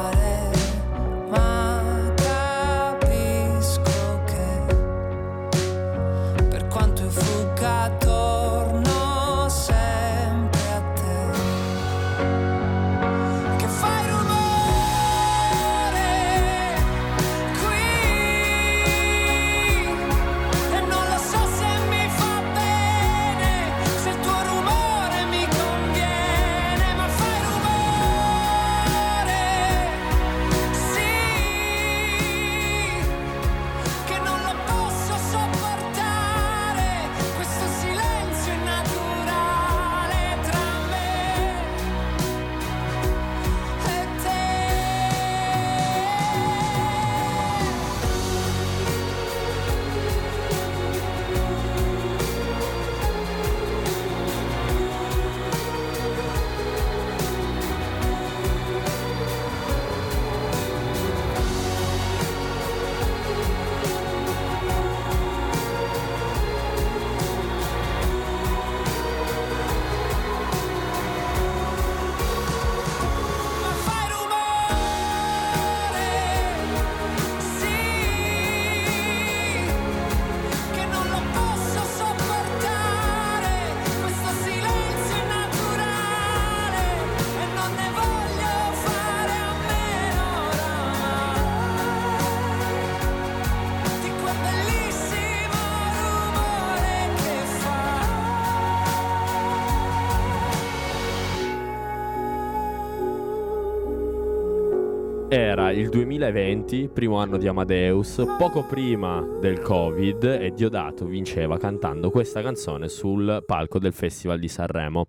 Era il 2020, primo anno di Amadeus, poco prima del Covid e Diodato vinceva cantando questa canzone sul palco del Festival di Sanremo.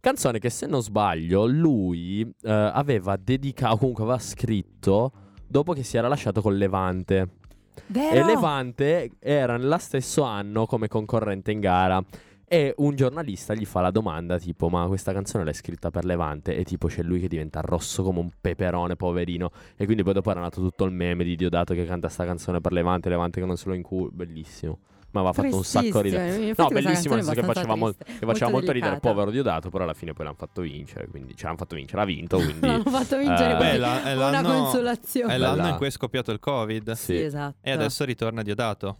Canzone che se non sbaglio lui eh, aveva dedicato, comunque aveva scritto dopo che si era lasciato con Levante. Vero? E Levante era nello stesso anno come concorrente in gara. E un giornalista gli fa la domanda tipo ma questa canzone l'hai scritta per Levante e tipo c'è lui che diventa rosso come un peperone poverino e quindi poi dopo era nato tutto il meme di Diodato che canta sta canzone per Levante Levante che non se lo inculo bellissimo ma aveva fatto un sacco ridere Tristissimo, no bellissimo nel senso che faceva, mol- che faceva molto, triste, ridere povero Diodato però alla fine poi l'hanno fatto vincere quindi ce l'hanno fatto vincere ha vinto quindi L'hanno fatto vincere Eh, Beh, la- è una l'anno- consolazione. È l'anno Bella. in cui è scoppiato il Covid. Sì, esatto. E adesso ritorna Diodato.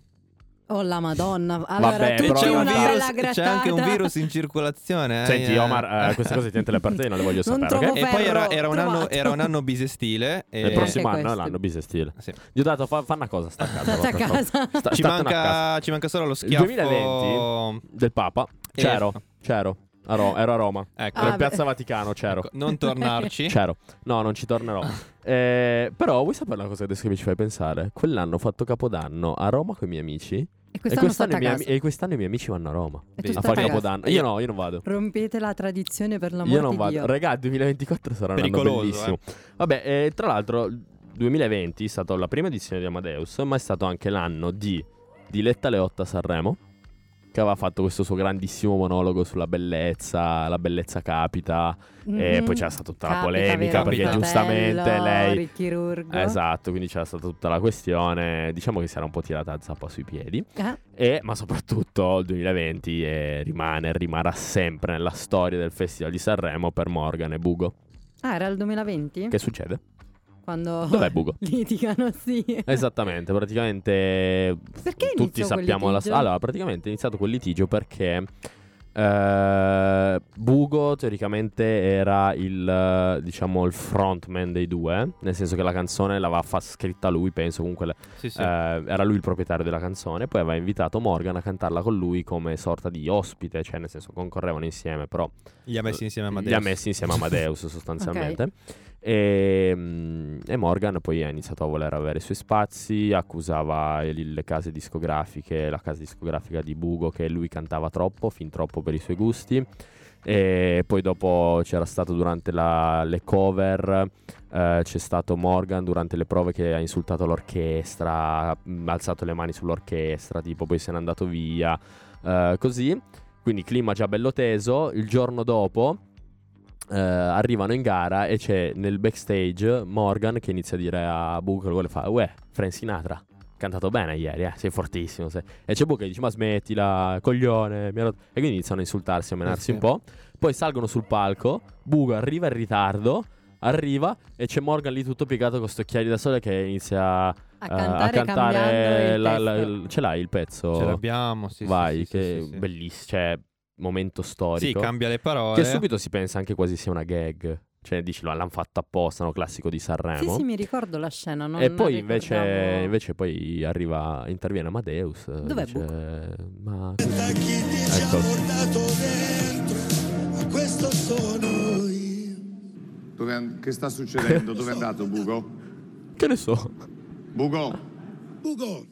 Oh la madonna. Allora Vabbè, però c'è, un una realtà- bella virus, c'è anche un virus in circolazione. eh. Senti, Eh, Omar, eh, queste cose per te, non le voglio Non sapere, trovo ok? E poi era, era un anno, era un anno bisestile. E Il prossimo anno è l'anno bisestile. Sì. Gli ho dato, fa, fa una cosa, sta a casa. Sta a casa. sta- Ci, statene a casa. manca, ci manca solo lo Il schiaffo 2020 del Papa. Eh, C'ero, c'ero. A Ro- ero a Roma. Ecco. In Ah, Piazza. Vaticano, c'ero. Ecco, non tornarci. C'ero. No, non ci tornerò. Eh, però vuoi sapere una cosa adesso che mi ci fai pensare? Quell'anno ho fatto Capodanno a Roma con i miei amici. E E quest'anno quest'anno, state i a miei, e quest'anno i miei amici vanno a Roma E a fare. Capodanno. Io no, io non vado. Rompete la tradizione per l'amor Io non vado. Dio. Regà, il 2024 sarà un anno bellissimo. Vabbè, eh, tra l'altro, il 2020 è stata la prima edizione di Amadeus, ma è stato anche l'anno di Diletta Leotta a Sanremo, che aveva fatto questo suo grandissimo monologo sulla bellezza, la bellezza capita, e Mhm. poi c'era stata tutta la Capita, polemica vero, perché Fratello, giustamente lei... il chirurgo. Esatto, quindi c'era stata tutta la questione, diciamo che si era un po' tirata a zappa sui piedi. Eh? E, ma soprattutto il 2020 eh, rimane, rimarrà sempre nella storia del Festival di Sanremo per Morgan e Bugo. Ah, era il 2020? Che succede? Quando Dov'è Bugo? litigano, sì. Esattamente, praticamente Perché tutti sappiamo la litigio? Allora, praticamente è iniziato quel litigio perché eh, Bugo teoricamente era il diciamo il frontman dei due, nel senso che la canzone l'aveva fa- scritta lui, penso comunque le- Sì, sì. eh, era lui il proprietario della canzone, poi aveva invitato Morgan a cantarla con lui come sorta di ospite, cioè nel senso concorrevano insieme, però Li ha messi insieme a Amadeus. li ha messi insieme a Amadeus sostanzialmente. E, mm, e Morgan poi ha iniziato a voler avere i suoi spazi, accusava il- le case discografiche, la casa discografica di Bugo che lui cantava troppo, fin troppo per i suoi gusti. E poi dopo c'era stato durante la- le cover, eh, c'è stato Morgan durante le prove che ha insultato l'orchestra, ha mm, alzato le mani sull'orchestra, tipo poi se n'è andato via, eh, così. Quindi clima già bello teso. Il giorno dopo eh, arrivano in gara e c'è nel backstage Morgan che inizia a dire a Booker, vuole fare, uè, Frank Sinatra, cantato bene ieri, eh, sei fortissimo. sei." E c'è Booker che dice, ma smettila, coglione. mi ha rotto." E quindi iniziano a insultarsi, a menarsi sì. un po'. Poi salgono sul palco, Bugo arriva in ritardo, arriva e c'è Morgan lì tutto piegato con sto occhiali da sole che inizia A eh, cantare, a cantare la- la- il- ce l'hai il pezzo? Ce l'abbiamo, sì, sì, Vai, sì, sì, che sì, sì. bellissimo, cioè momento storico. Sì, cambia le parole. Che subito si pensa anche quasi sia una gag. Cioè, dici, lo l'hanno fatto apposta, no? Classico di Sì, Sanremo. sì, mi ricordo la scena. Non e poi invece, invece poi arriva, interviene Amadeus. Dov'è dice, Ma... chi ti Ecco. portato dentro, questo sono io. Dove che sta succedendo? Dove è andato Bugo? Che ne so. Bugo! Bugo,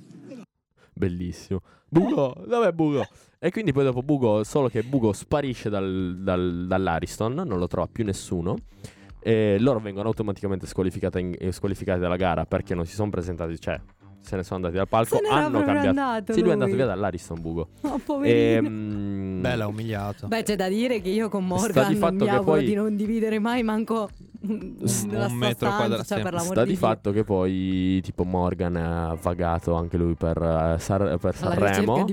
Bellissimo. Bugo, dov'è Bugo? E quindi poi dopo Bugo, solo che Bugo sparisce dal- dal- dall'Ariston, non lo trova più nessuno. E loro vengono automaticamente squalificati, in- eh, squalificati dalla gara perché non si sono presentati, cioè se ne sono andati dal palco. Hanno cambiato. andato sì, lui è andato via dall'Ariston Bugo. Oh, poverino. Ehm, Beh, l'ha umiliato. Beh, c'è da dire che io con Morgan mi auguro poi- di non dividere mai manco Un- metro quadrato, cioè, per Sta di di fatto che poi tipo Morgan ha vagato anche lui per, eh, Sar- per Sanremo.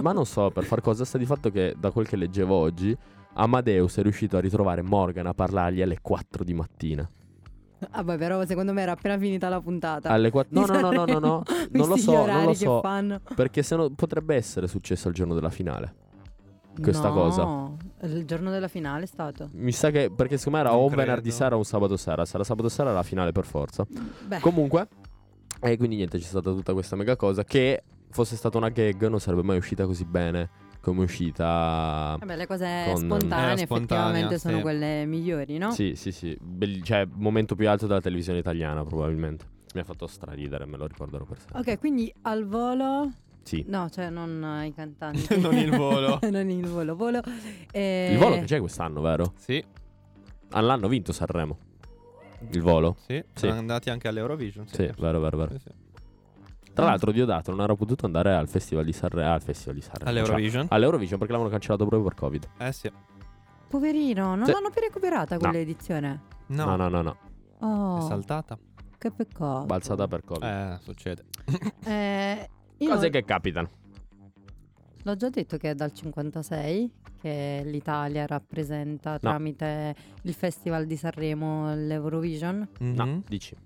Ma non so per far cosa. Sta di fatto che da quel che leggevo oggi, Amadeus è riuscito a ritrovare Morgan a parlargli alle 4 di mattina. Vabbè, però secondo me era appena finita la puntata. Alle 4 No, Di no, no, no, no. Non lo so, non lo so. Perché se no potrebbe essere successo il giorno della finale. Questa No, cosa. Il giorno della finale è stato. Mi sa che perché secondo me era Non o un credo. venerdì sera o un sabato sera. Sarà sabato sera la finale per forza. Beh, Comunque, e quindi niente, c'è stata tutta questa mega cosa che fosse stata una gag non sarebbe mai uscita così bene come è uscita. vabbè, le cose con- spontanee effettivamente sono sì. quelle migliori, no? Sì, sì, sì. Belli- cioè, momento più alto della televisione italiana, probabilmente. Mi ha fatto straridere, me lo ricorderò per sempre. Ok, quindi al volo... Sì. No, cioè non eh, i cantanti. Non il volo. non il volo, volo. eh, Il volo che c'è quest'anno, vero? Sì, l'hanno vinto Sanremo. Il volo. sì. Sì. Sono andati anche all'Eurovision. Sì, vero, vero, vero. Sì, sì. Tra l'altro, Diodato non era potuto andare al Festival di Sanremo. Al Festival di Sanremo. All'Eurovision? Cioè, all'Eurovision perché l'avevano cancellato proprio per Covid. Eh sì. Poverino, non Sì. l'hanno più recuperata quell'edizione. No, No, no, no, no. Oh, è saltata. che peccato. Balzata per Covid. Eh, succede. Eh, Cose che capitano. l'ho già detto che è dal 56 che l'Italia rappresenta tramite il Festival di Sanremo l'Eurovision. No, Mhm. dici.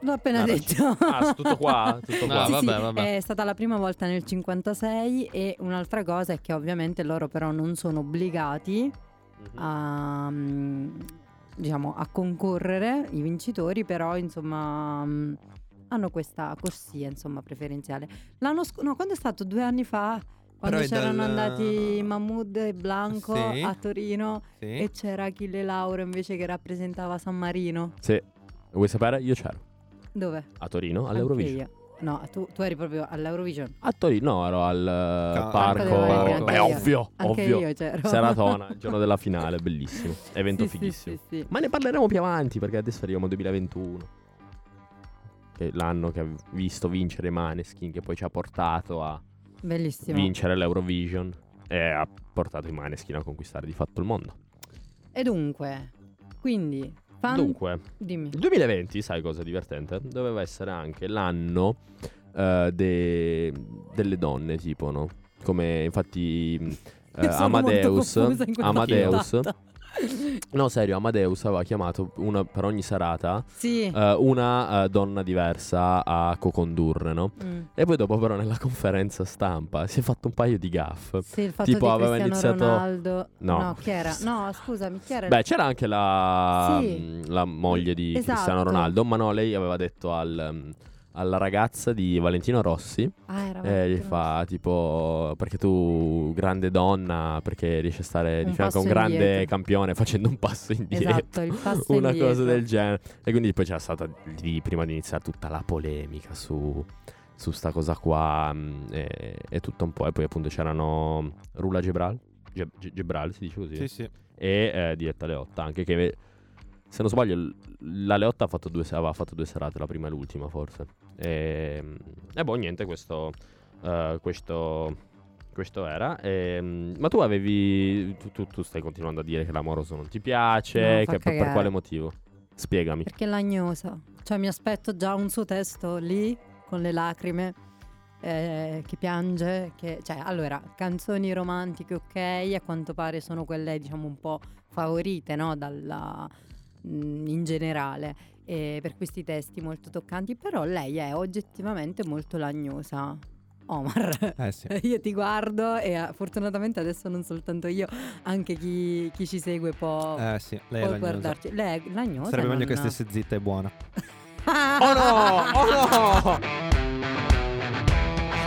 L'ho appena Ah, detto. Ah, tutto qua? Tutto qua? Sì, sì, vabbè, vabbè. È stata la prima volta nel 56 e un'altra cosa è che ovviamente loro però non sono obbligati a, mm, diciamo, a concorrere, i vincitori, però insomma mm, hanno questa corsia insomma preferenziale. L'anno scorso, no, quando è stato? Due anni fa? Quando Però è c'erano dal- andati Mahmood e Blanco Sì. a Torino Sì. e c'era Achille Lauro invece che rappresentava San Marino. Sì. Vuoi sapere? Io c'ero. Dove? A Torino, Anche all'Eurovision. io. No, tu, tu eri proprio all'Eurovision. A Torino, no, ero al eh, Ca- parco. Parco io. ovvio, Anche ovvio. io c'ero. Seratona, il giorno della finale, bellissimo. Evento Sì, sì, fighissimo. sì, sì. Ma ne parleremo più avanti perché adesso arriviamo al 2021. Che l'anno che ha visto vincere Maneskin, che poi ci ha portato a Bellissimo. vincere l'Eurovision e ha portato i Maneskin a conquistare di fatto il mondo. E dunque, quindi, fan... Dunque, Dimmi. il 2020, sai cosa è divertente? Doveva essere anche l'anno eh, de- delle donne, tipo, no? Come infatti molto Amadeus, in Amadeus. No serio, Amadeus aveva chiamato una, per ogni serata Sì. eh, una eh, donna diversa a co-condurre, no? Mm. E poi dopo però nella conferenza stampa si è fatto un paio di gaff. Sì, il fatto tipo aveva iniziato... Ronaldo. No. chi era? No, scusami, chi era? Beh, c'era anche la, Sì. mh, la moglie di Esatto. Cristiano Ronaldo, ma no, lei aveva detto al, mh, alla ragazza di Valentino Rossi, Ah, era eh, gli fa tipo, perché tu grande donna, perché riesci a stare di Un fianco a un grande indietro. campione facendo un passo indietro. Esatto, il passo Una indietro. cosa del genere. E quindi poi c'era stata lì, prima di iniziare tutta la polemica su, su sta cosa qua mh, e, e tutto un po'. E poi appunto c'erano Rula Gebral, Ge- Ge- Gebral si dice così? Sì, sì. e eh, Diletta Leotta anche che se non sbaglio la Leotta ha fatto due, aveva fatto due serate la prima e l'ultima forse e, e boh niente questo eh, questo questo era Ehm, ma tu avevi tu, tu- tu stai continuando a dire che l'amoroso non ti piace No, che per, quale motivo spiegami Perché è lagnosa. Cioè, mi aspetto già un suo testo lì, con le lacrime, eh, che piange. Che... Cioè, allora, canzoni romantiche, ok, a quanto pare sono quelle, diciamo, un po' favorite, no? Dalla... mh, in generale. Eh, per questi testi molto toccanti, però lei è oggettivamente molto lagnosa. Omar, Eh sì. io ti guardo e eh, fortunatamente adesso non soltanto io, anche chi, chi ci segue può, Eh sì, lei può guardarci. Lei è lagnosa. Sarebbe meglio non- che stesse zitta e buona. oh no oh no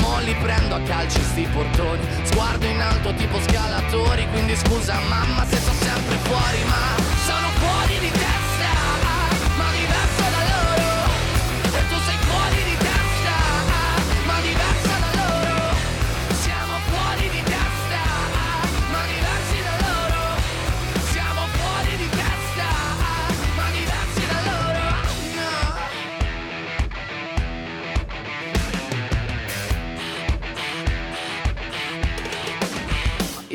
Mo prendo a calci sti portoni. Sguardo in alto tipo scalatori Quindi scusa mamma se sto sempre fuori Ma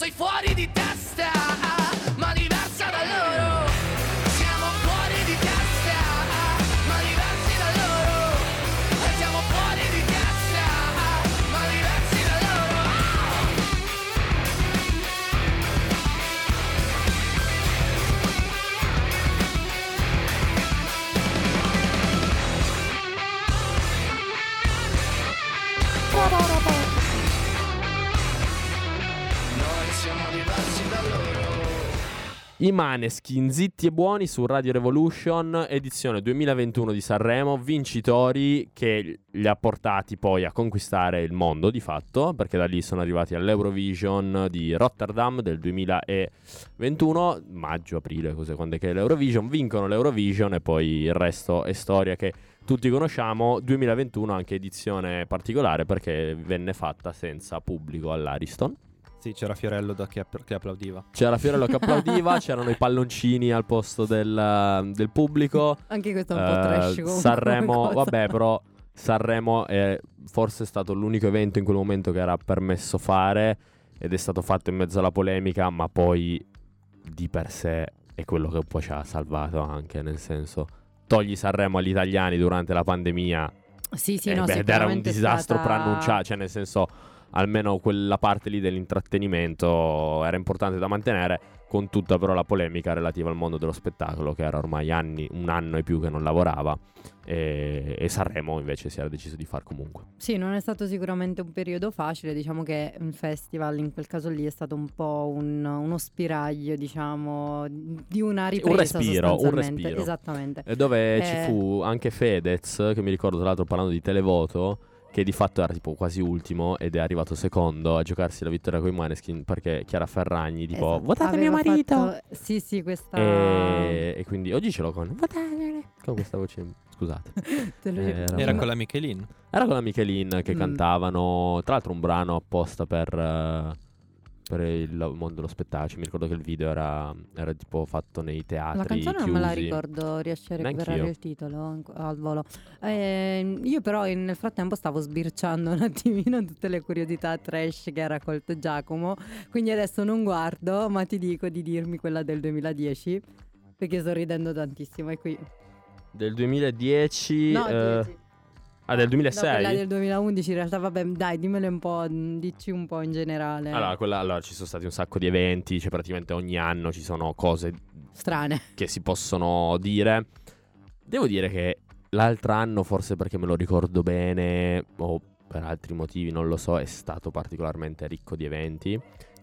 sei fuori di testa, I Maneskin zitti e buoni su Radio Revolution, edizione 2021 di Sanremo, vincitori che li ha portati poi a conquistare il mondo di fatto, perché da lì sono arrivati all'Eurovision di Rotterdam del 2021, maggio-aprile, cos'è quando è che è l'Eurovision, vincono l'Eurovision e poi il resto è storia che tutti conosciamo, 2021 anche edizione particolare perché venne fatta senza pubblico all'Ariston. Sì, c'era Fiorello da che, che applaudiva. C'era Fiorello che applaudiva, c'erano i palloncini al posto del, del pubblico. Anche questo è un po' Eh, trash comunque Sanremo, vabbè, però Sanremo è forse stato l'unico evento in quel momento che era permesso fare ed è stato fatto in mezzo alla polemica, ma poi di per sé è quello che poi ci ha salvato anche, nel senso togli Sanremo agli italiani durante la pandemia Sì, sì, eh, no, beh, era un disastro stata- preannunciato, cioè nel senso almeno quella parte lì dell'intrattenimento era importante da mantenere con tutta però la polemica relativa al mondo dello spettacolo che era ormai anni, un anno e più che non lavorava e, e Sanremo invece si era deciso di far comunque. Sì, non è stato sicuramente un periodo facile, diciamo che un festival in quel caso lì è stato un po' un- uno spiraglio, diciamo, di una ripresa un respiro, un respiro. Esattamente. E dove Eh, ci fu anche Fedez, che mi ricordo tra l'altro parlando di televoto, che di fatto era tipo quasi ultimo ed è arrivato secondo a giocarsi la vittoria con i Maneskin perché Chiara Ferragni tipo esatto, votate aveva mio marito fatto- Sì, sì, questa... e, e quindi oggi ce l'ho con votate con questa voce scusate. Te lo- Era, Era con la Michelin. era con la Michelin che Mm. cantavano tra l'altro un brano apposta per eh, per il mondo dello spettacolo mi ricordo che il video era, era tipo fatto nei teatri La canzone non chiusi. me la ricordo, riesci a recuperare il titolo al volo. Eh, io però in- nel frattempo stavo sbirciando un attimino tutte le curiosità trash che ha raccolto Giacomo, quindi adesso non guardo, ma ti dico di dirmi quella del 2010, perché sto ridendo tantissimo. E qui... del 2010 No, eh. Ah del No, 2006 quella del 2011 in realtà, vabbè, dai, dimmelo un po', dici un po' in generale. Allora, quella- allora, ci sono stati un sacco di eventi, cioè praticamente ogni anno ci sono cose Strane. che si possono dire. Devo dire che l'altro anno, forse perché me lo ricordo bene, o per altri motivi, non lo so, è stato particolarmente ricco di eventi.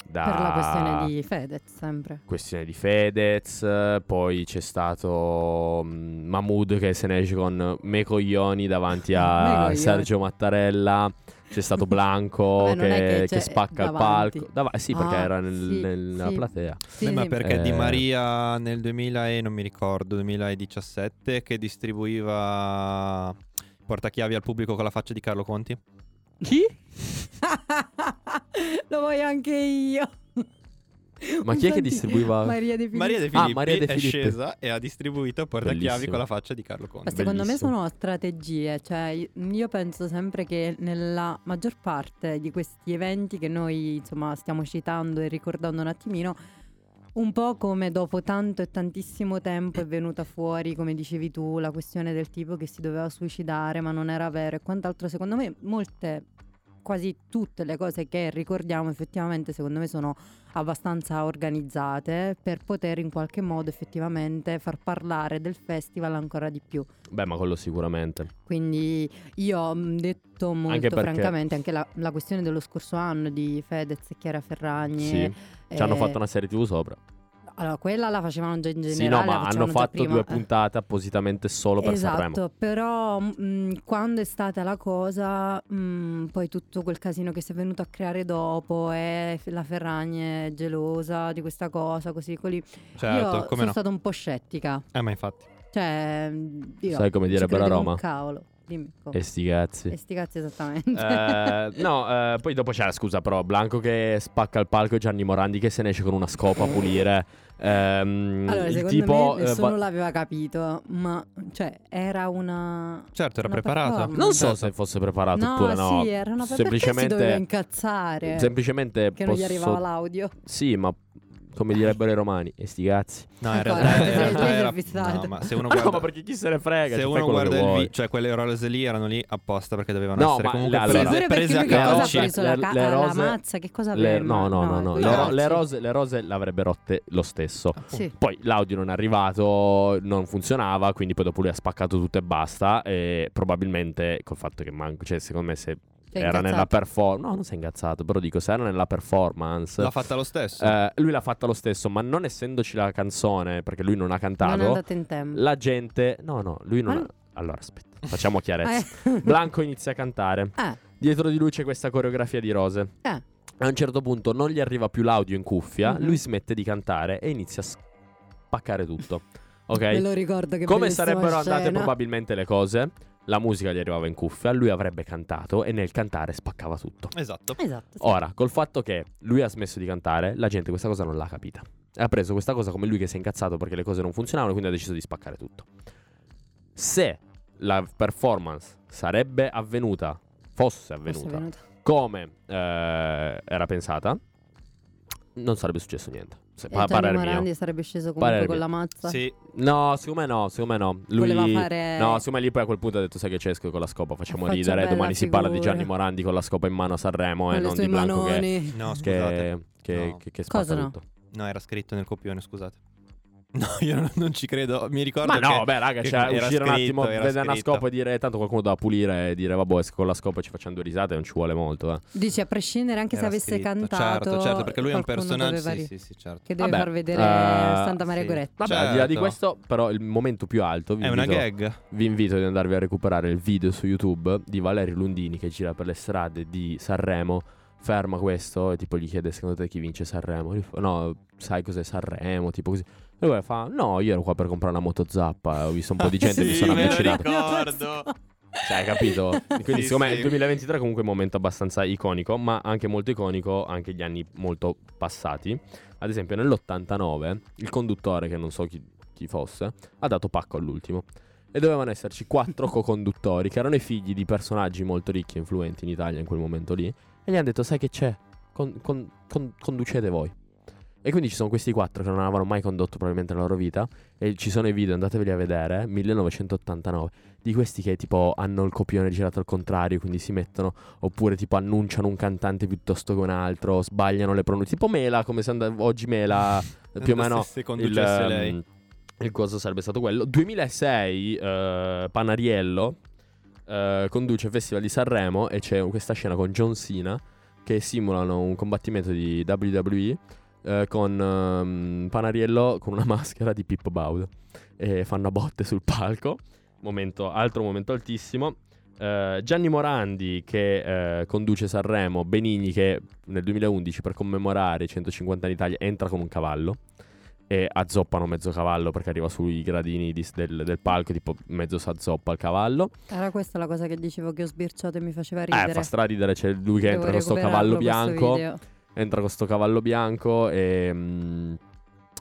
Da Per la questione di Fedez, sempre. questione di Fedez, poi c'è stato mm, Mahmood che se ne esce con me coglioni davanti a. Sergio Mattarella. C'è stato Blanco Vabbè, che, che che spacca il davanti. palco. Dava- sì, perché Ah, era nel- sì, nella sì. platea. Sì, ma sì. perché Di Eh. Maria nel 2000 e non mi ricordo, 2017 che distribuiva portachiavi al pubblico con la faccia di Carlo Conti? Chi? Lo voglio anche io. Ma chi è che distribuiva? Maria De Filippi. Maria De Ah, Filippi Maria De è Filippi. scesa e ha distribuito portachiavi Bellissimo. con la faccia di Carlo Ma Conti. secondo me Bellissimo. sono strategie, cioè io penso sempre che nella maggior parte di questi eventi che noi insomma stiamo citando e ricordando un attimino, un po' come dopo tanto e tantissimo tempo è venuta fuori, come dicevi tu, la questione del tipo che si doveva suicidare ma non era vero e quant'altro, secondo me molte, quasi tutte le cose che ricordiamo effettivamente secondo me sono abbastanza organizzate per poter in qualche modo effettivamente far parlare del festival ancora di più. Beh, ma quello sicuramente. Quindi io ho mm, detto molto Anche perché- francamente anche la, la questione dello scorso anno di Fedez e Chiara Ferragni. Sì. Ci hanno fatto una serie TV sopra. Allora, quella la facevano già in generale. Sì, no, ma hanno fatto prima, due eh. puntate appositamente solo per esatto, Sanremo. però mm, quando è stata la cosa, mm, poi tutto quel casino che si è venuto a creare dopo e la Ferragni è gelosa di questa cosa, così così. Certo, io come sono no. stata un po' scettica. Eh, ma infatti. Cioè, io Sai come direbbero a Roma? Cavolo. Dimmi. come. E sti cazzi. E sti cazzi esattamente. Eh, no, eh, poi dopo c'è la scusa, però Blanco che spacca il palco e Gianni Morandi che se ne esce con una scopa a pulire. Ehm, allora, il secondo tipo. me eh, nessuno va- l'aveva capito, ma cioè era una Certo, era una preparato. performance. non so se fosse preparato No, oppure no. sì, era una perché si semplicemente. doveva incazzare semplicemente che non gli posso- arrivava l'audio. Sì, ma come direbbero i romani, e sti cazzi. No, in realtà, in era no, ma se uno Ah, no, guarda ma perché chi se ne frega? se cioè, uno guarda il video, cioè quelle rose lì erano lì apposta perché dovevano No, essere comunque allora- prese, prese a calci. preso la, ca- Le- le la rose- mazza? Che cosa Le- aveva? no, no, no, no. coi Le, ro- le rose, le rose l'avrebbe rotte lo stesso. Sì. Poi l'audio non è arrivato, non funzionava, quindi poi dopo lui ha spaccato tutto e basta. E probabilmente col fatto che manco, cioè, secondo me, se Sei era incazzato. nella performance, no, non si è incazzato, però dico, se era nella performance, L'ha fatta lo stesso. eh, lui l'ha fatta lo stesso, ma non essendoci la canzone, perché lui non ha Non è cantato, andato in tempo. la gente, no, no, lui non Ma ha. Allora, aspetta, facciamo chiarezza. Eh. Blanco inizia a cantare. Eh, Dietro di lui c'è questa coreografia di rose. eh. A un certo punto non gli arriva più l'audio in cuffia, Mhm. lui smette di cantare e inizia a spaccare tutto. Ok? Me lo ricordo che Come sarebbero andate scena. probabilmente le cose? La musica gli arrivava in cuffia, lui avrebbe cantato e nel cantare spaccava tutto. Esatto. Esatto. sì. Ora, col fatto che lui ha smesso di cantare, la gente questa cosa non l'ha capita. E ha preso questa cosa come lui che si è incazzato perché le cose non funzionavano, quindi ha deciso di spaccare tutto. Se la performance sarebbe avvenuta, fosse avvenuta, è venuta. come eh, era pensata, non sarebbe successo niente. Se, pa- mio. Morandi sarebbe sceso comunque Parere con mio. la mazza. Sì, No, secondo me no, secondo me no. Lui Voleva fare- No, secondo me lì poi a quel punto ha detto sai che c'è esco con la scopa, facciamo Faccio ridere, bella domani si parla di figura. Gianni Morandi con la scopa in mano a Sanremo Con e le non sue di Blanco che, manoni. no, scusate. che, che, No. che, che spacca Cosa no? tutto. No, era scritto nel copione, scusate. No, io non, ci credo. Mi ricordo Ma no, che- beh, raga, cioè, uscire un scritto, attimo, era vedere una scopa e dire tanto qualcuno da pulire e dire vabbè, esco con la scopa ci facciamo due risate, non ci vuole molto, eh. Dici a prescindere anche se Era avesse scritto. cantato. Certo, certo, perché lui è un personaggio. Sì, sì, sì, certo. Che deve Vabbè, far vedere eh, Santa Maria sì. Goretti. Vabbè, al di là di Certo. questo, però il momento più alto vi È una invito, gag. vi invito ad andarvi a recuperare il video su YouTube di Valerio Lundini che gira per le strade di Sanremo. Ferma questo e tipo gli chiede secondo te chi vince Sanremo? Fa, no, sai cos'è Sanremo? Tipo così. E lui fa, no, io ero qua per comprare una moto zappa, ho visto un po' di gente e mi Sì, sono me lo avvicinato. ricordo. Cioè, hai capito? Quindi, Sì, secondo me sì. il 2023 è comunque un momento abbastanza iconico, ma anche molto iconico anche gli anni molto passati. Ad esempio, nell'89 il conduttore, che non so chi, chi fosse, ha dato pacco all'ultimo. E dovevano esserci quattro co-conduttori che erano i figli di personaggi molto ricchi e influenti in Italia in quel momento lì. E gli hanno detto: Sai che c'è? Con- con- con- conducete voi. E quindi ci sono questi quattro che non avevano mai condotto probabilmente la loro vita. E ci sono i video, andateveli a vedere. 1989. Di questi che tipo hanno il copione girato al contrario, quindi si mettono. Oppure tipo annunciano un cantante piuttosto che un altro. Sbagliano le pronunce. Tipo Mela, come se and- oggi Mela più o meno. Se, se conducesse il, lei. ehm, il coso sarebbe stato quello. 2006, eh, Panariello eh, conduce il Festival di Sanremo e c'è questa scena con John Cena che simulano un combattimento di WWE eh, con ehm, Panariello con una maschera di Pippo Baudo e fanno botte sul palco. Momento, altro momento altissimo. Eh, Gianni Morandi che eh, conduce Sanremo, Benigni che nel 2011 per commemorare i 150 anni d'Italia entra con un cavallo e azzoppano mezzo cavallo perché arriva sui gradini di- del, del palco, tipo mezzo s'azzoppa il cavallo. Era questa la cosa che dicevo che ho sbirciato e mi faceva Eh, ridere. fa straridere, c'è lui che Devo entra con sto cavallo bianco. Entra con sto cavallo bianco e... mm,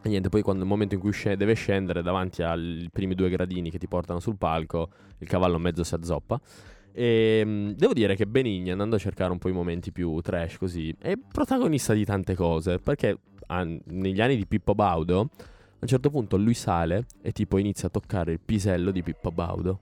e niente, poi quando il momento in cui sce- deve scendere davanti ai primi due gradini che ti portano sul palco, il cavallo mezzo si azzoppa. E mm, devo dire che Benigni, andando a cercare un po' i momenti più trash così, è protagonista di tante cose. Perché negli anni di Pippo Baudo, a un certo punto lui sale e tipo inizia a toccare il pisello di Pippo Baudo.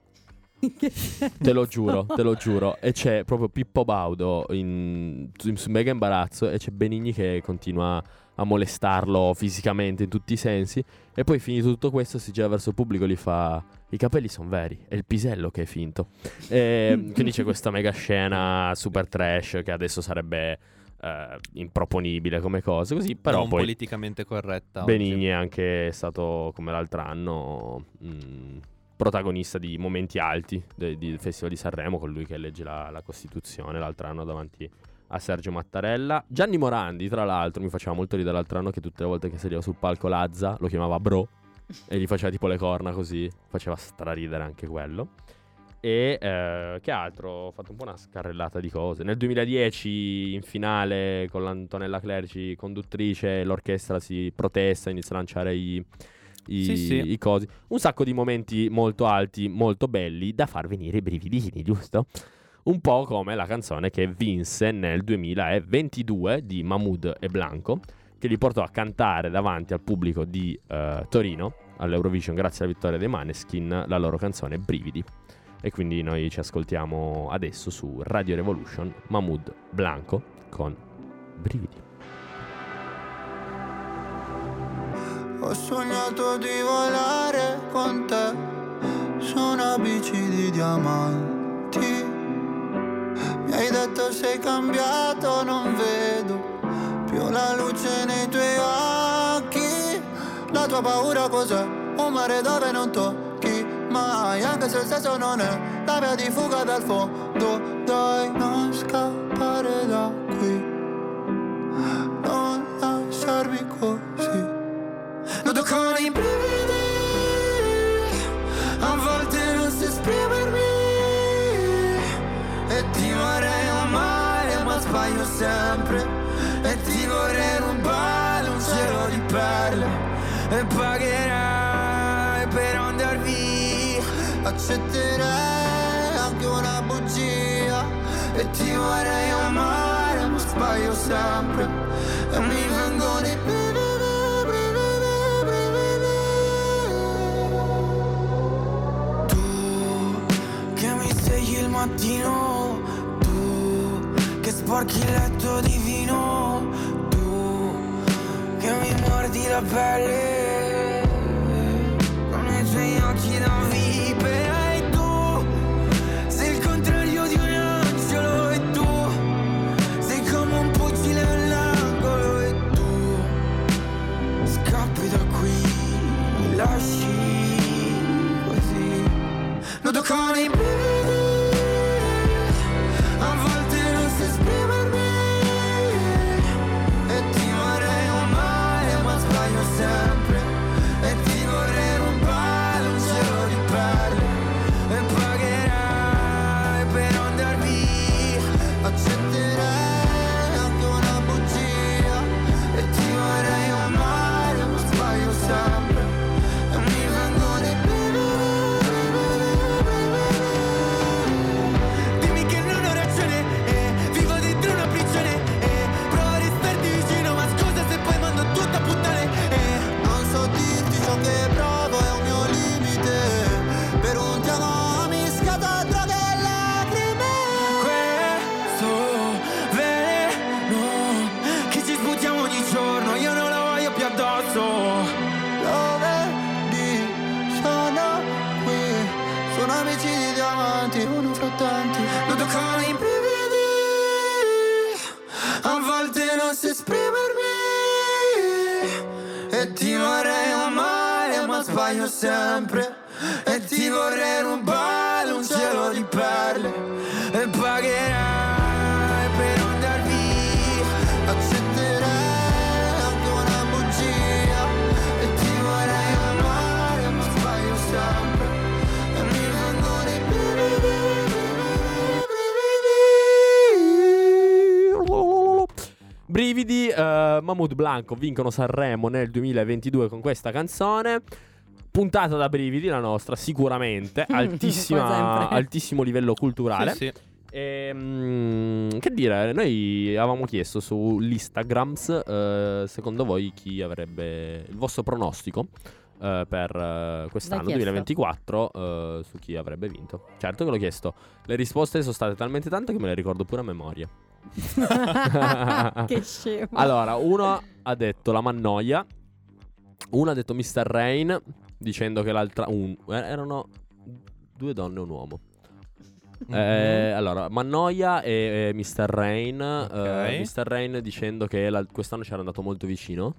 Te lo giuro, te lo giuro. E c'è proprio Pippo Baudo in, in- su mega imbarazzo e c'è Benigni che continua a molestarlo fisicamente in tutti i sensi. E poi finito tutto questo si gira verso il pubblico e gli fa... I capelli sono veri, è il pisello che è finto. E quindi c'è questa mega scena super trash che adesso sarebbe eh, improponibile come cosa. Così, però non poi... politicamente corretta. oggi. Benigni è anche stato, come l'altro anno, mh, protagonista di momenti alti del Festival di Sanremo, con lui che legge la, la Costituzione l'altro anno davanti a Sergio Mattarella. Gianni Morandi, tra l'altro, mi faceva molto ridere l'altro anno che tutte le volte che saliva sul palco Lazza lo chiamava bro e gli faceva tipo le corna così, faceva straridere anche quello. E eh, che altro? Ho fatto un po' una scarrellata di cose. Nel 2010, in finale, con l'Antonella Clerici conduttrice, l'orchestra si protesta, inizia a lanciare i, i, Sì, sì. i cosi. Un sacco di momenti molto alti, molto belli, da far venire i brividini, giusto? Un po' come la canzone che vinse nel 2022 di Mahmood e Blanco, che li portò a cantare davanti al pubblico di eh, Torino all'Eurovision grazie alla vittoria dei Maneskin la loro canzone Brividi. E quindi noi ci ascoltiamo adesso su Radio Revolution Mahmood Blanco con Brividi. Ho sognato di volare con te su una bici di diamanti. Mi hai detto sei cambiato, non vedo più la luce nei tuoi occhi. La tua paura cos'è? Un mare dove non tocchi mai, anche se il senso non è la via di fuga dal fondo. Dai, non scappare da qui, non lasciarmi così. Nudo con i brividi A volte non so esprimermi. E ti vorrei amare ma sbaglio sempre. E ti vorrei rubare un cielo di perle. E pagherai Accetterei anche una bugia. E ti vorrei amare ma sbaglio sempre. E mi vengono i brividi che mi svegli il mattino Tu che sporchi il letto di vino Tu che mi mordi la pelle. Con i tuoi occhi da funny. Blanco vincono Sanremo nel 2022 con questa canzone. Puntata da brividi la nostra, sicuramente. Altissima, altissimo livello culturale. Sì, sì. Ehm, che dire, noi avevamo chiesto sull'Instagrams, eh, secondo voi chi avrebbe il vostro pronostico eh, per eh, quest'anno L'hai chiesto? 2024 eh, su chi avrebbe vinto? Certo che l'ho chiesto. Le risposte sono state talmente tante che me le ricordo pure a memoria. che scemo. Allora, uno ha detto la Mannoia, uno ha detto Mr. Rain, dicendo che l'altra... Un, eh, erano due donne e un uomo. Eh, allora, Mannoia e, e Mr. Rain. eh, Mr. Rain dicendo che la- quest'anno c'era andato molto vicino.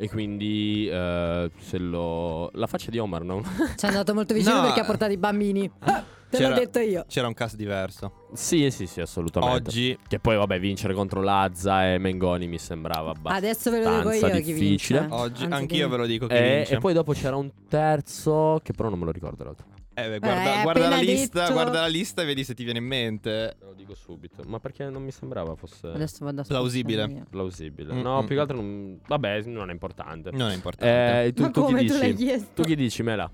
E quindi eh, se lo. La faccia di Omar, no? Ci è andato molto vicino No, perché ha portato i bambini. Ah, Te C'era- l'ho detto io. C'era un cast diverso. sì, sì, sì, assolutamente. Oggi Che poi, vabbè, vincere contro Lazza e Mengoni mi sembrava abbastanza Adesso ve lo dico io chi difficile. vince. Oggi Anzi, anch'io chi- ve lo dico che E, vince. e poi dopo c'era un terzo, che però non me lo ricordo l'altro. Eh, beh, guarda, Eh, guarda la lista, detto- guarda la lista e vedi se ti viene in mente. Te lo dico subito. Ma perché non mi sembrava fosse Adesso vado a Plausibile. plausibile? Mm, no, mm, più che altro non... Vabbè, non è importante. Non è importante. Eh, tu, Ma tu chi come tu l'hai dici? chiesto? Tu chi dici, Mela?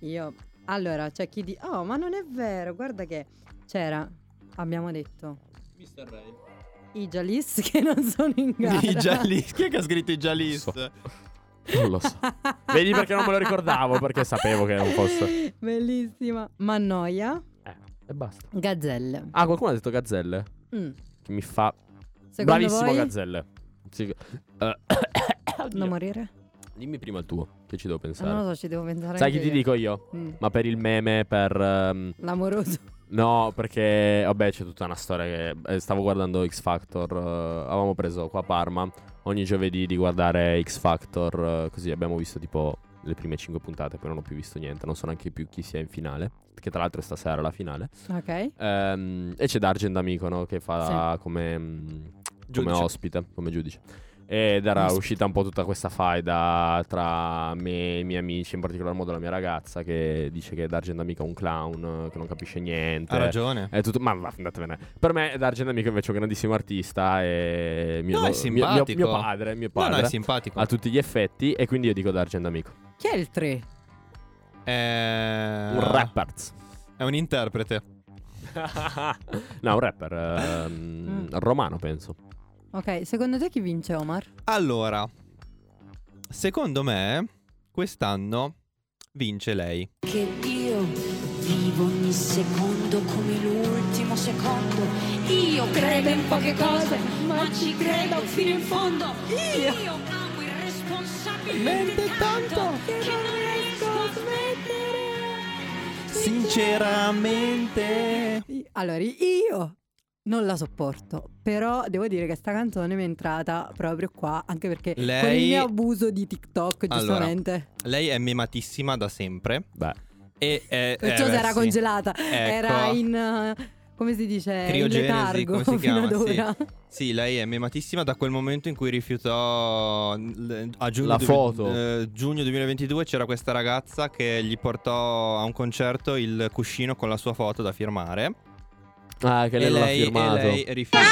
Io. Allora, c'è chi dice... Oh, ma non è vero, guarda che c'era, abbiamo detto, Mr. Ray. i Jalis che non sono in gara. I Jalis. Chi è che ha scritto i Jalis? So. Non lo so. Vedi perché non me lo ricordavo? Perché sapevo che non fosse. Bellissima. Mannoia, Eh, e basta. Gazzelle. Ah, qualcuno ha detto gazzelle? Mm. Che mi fa. Secondo Bravissimo, voi? gazzelle. Sì. Eh, Non morire? dimmi prima il tuo, che ci devo Ah, pensare. non lo so, ci devo pensare Sai chi ti io. dico io? Mm. Ma per il meme, per. ehm, L'amoroso. No, perché vabbè c'è tutta una storia che eh, stavo guardando X Factor, eh, avevamo preso qua a Parma ogni giovedì di guardare X Factor, eh, così abbiamo visto tipo le prime 5 puntate, poi non ho più visto niente, non so neanche più chi sia in finale, che tra l'altro è stasera la finale. Ok. Ehm, e c'è Dargen D'Amico, no, che fa come, mm, come ospite, come giudice. Ed era uscita un po' tutta questa faida tra me e i miei amici, in particolar modo la mia ragazza, che dice che Dargen D'Amico è un clown, che non capisce niente. Ha ragione. È tutto, ma va, andatevene. Per me Dargen D'Amico invece è un grandissimo artista e mio, No, è mio- mio, simpatico. mio padre, mio No, no, padre è simpatico. a tutti gli effetti e quindi io dico Dargen D'Amico. Chi è il 3? È... Un rapper. È un interprete. no, un rapper ehm, Mm. romano penso. Ok, secondo te chi vince Omar? Allora, secondo me, quest'anno vince lei. Che io vivo ogni secondo come l'ultimo secondo. Io credo in poche cose, ma ci credo fino in fondo. Io amo irresponsabilmente tanto che non riesco a smettere. Sinceramente. Allora, io non la sopporto, però devo dire che sta canzone mi è entrata proprio qua, anche perché con il Lei- mio abuso di TikTok, Allora, giustamente. Lei è mematissima da sempre. Beh, E è, Perciò eh, si beh, era sì. congelata, Ecco. era in... eh, come si dice? Criogenesi, come si fino chiama? ad Sì. ora. Sì, lei è mematissima da quel momento in cui rifiutò a giugno, La du- foto. eh, giugno 2022 c'era questa ragazza che gli portò a un concerto il cuscino con la sua foto da firmare. Ah, che lei non l'ha lei, firmato. e lei rifiutò.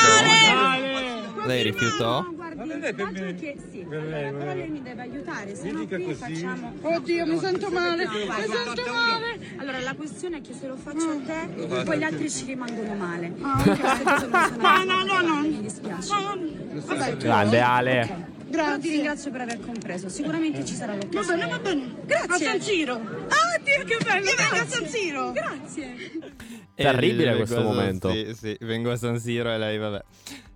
Lei rifiutò. Che sì, però lei mi deve aiutare, se no qui facciamo... Oddio, mi sento male, mi sento male! Allora, la questione è che se lo faccio a te, poi gli altri ci rimangono male. No, no, no, no! Mi dispiace. Vabbè, Grande Ale. Però ti ringrazio per aver compreso, sicuramente ci sarà l'occasione. Va bene, va bene. Grazie. A San Siro. Ah, Dio, che bello! Io vengo a San Siro. Grazie. Terribile questo San- momento. Sì, sì, vengo a San Siro e lei vabbè.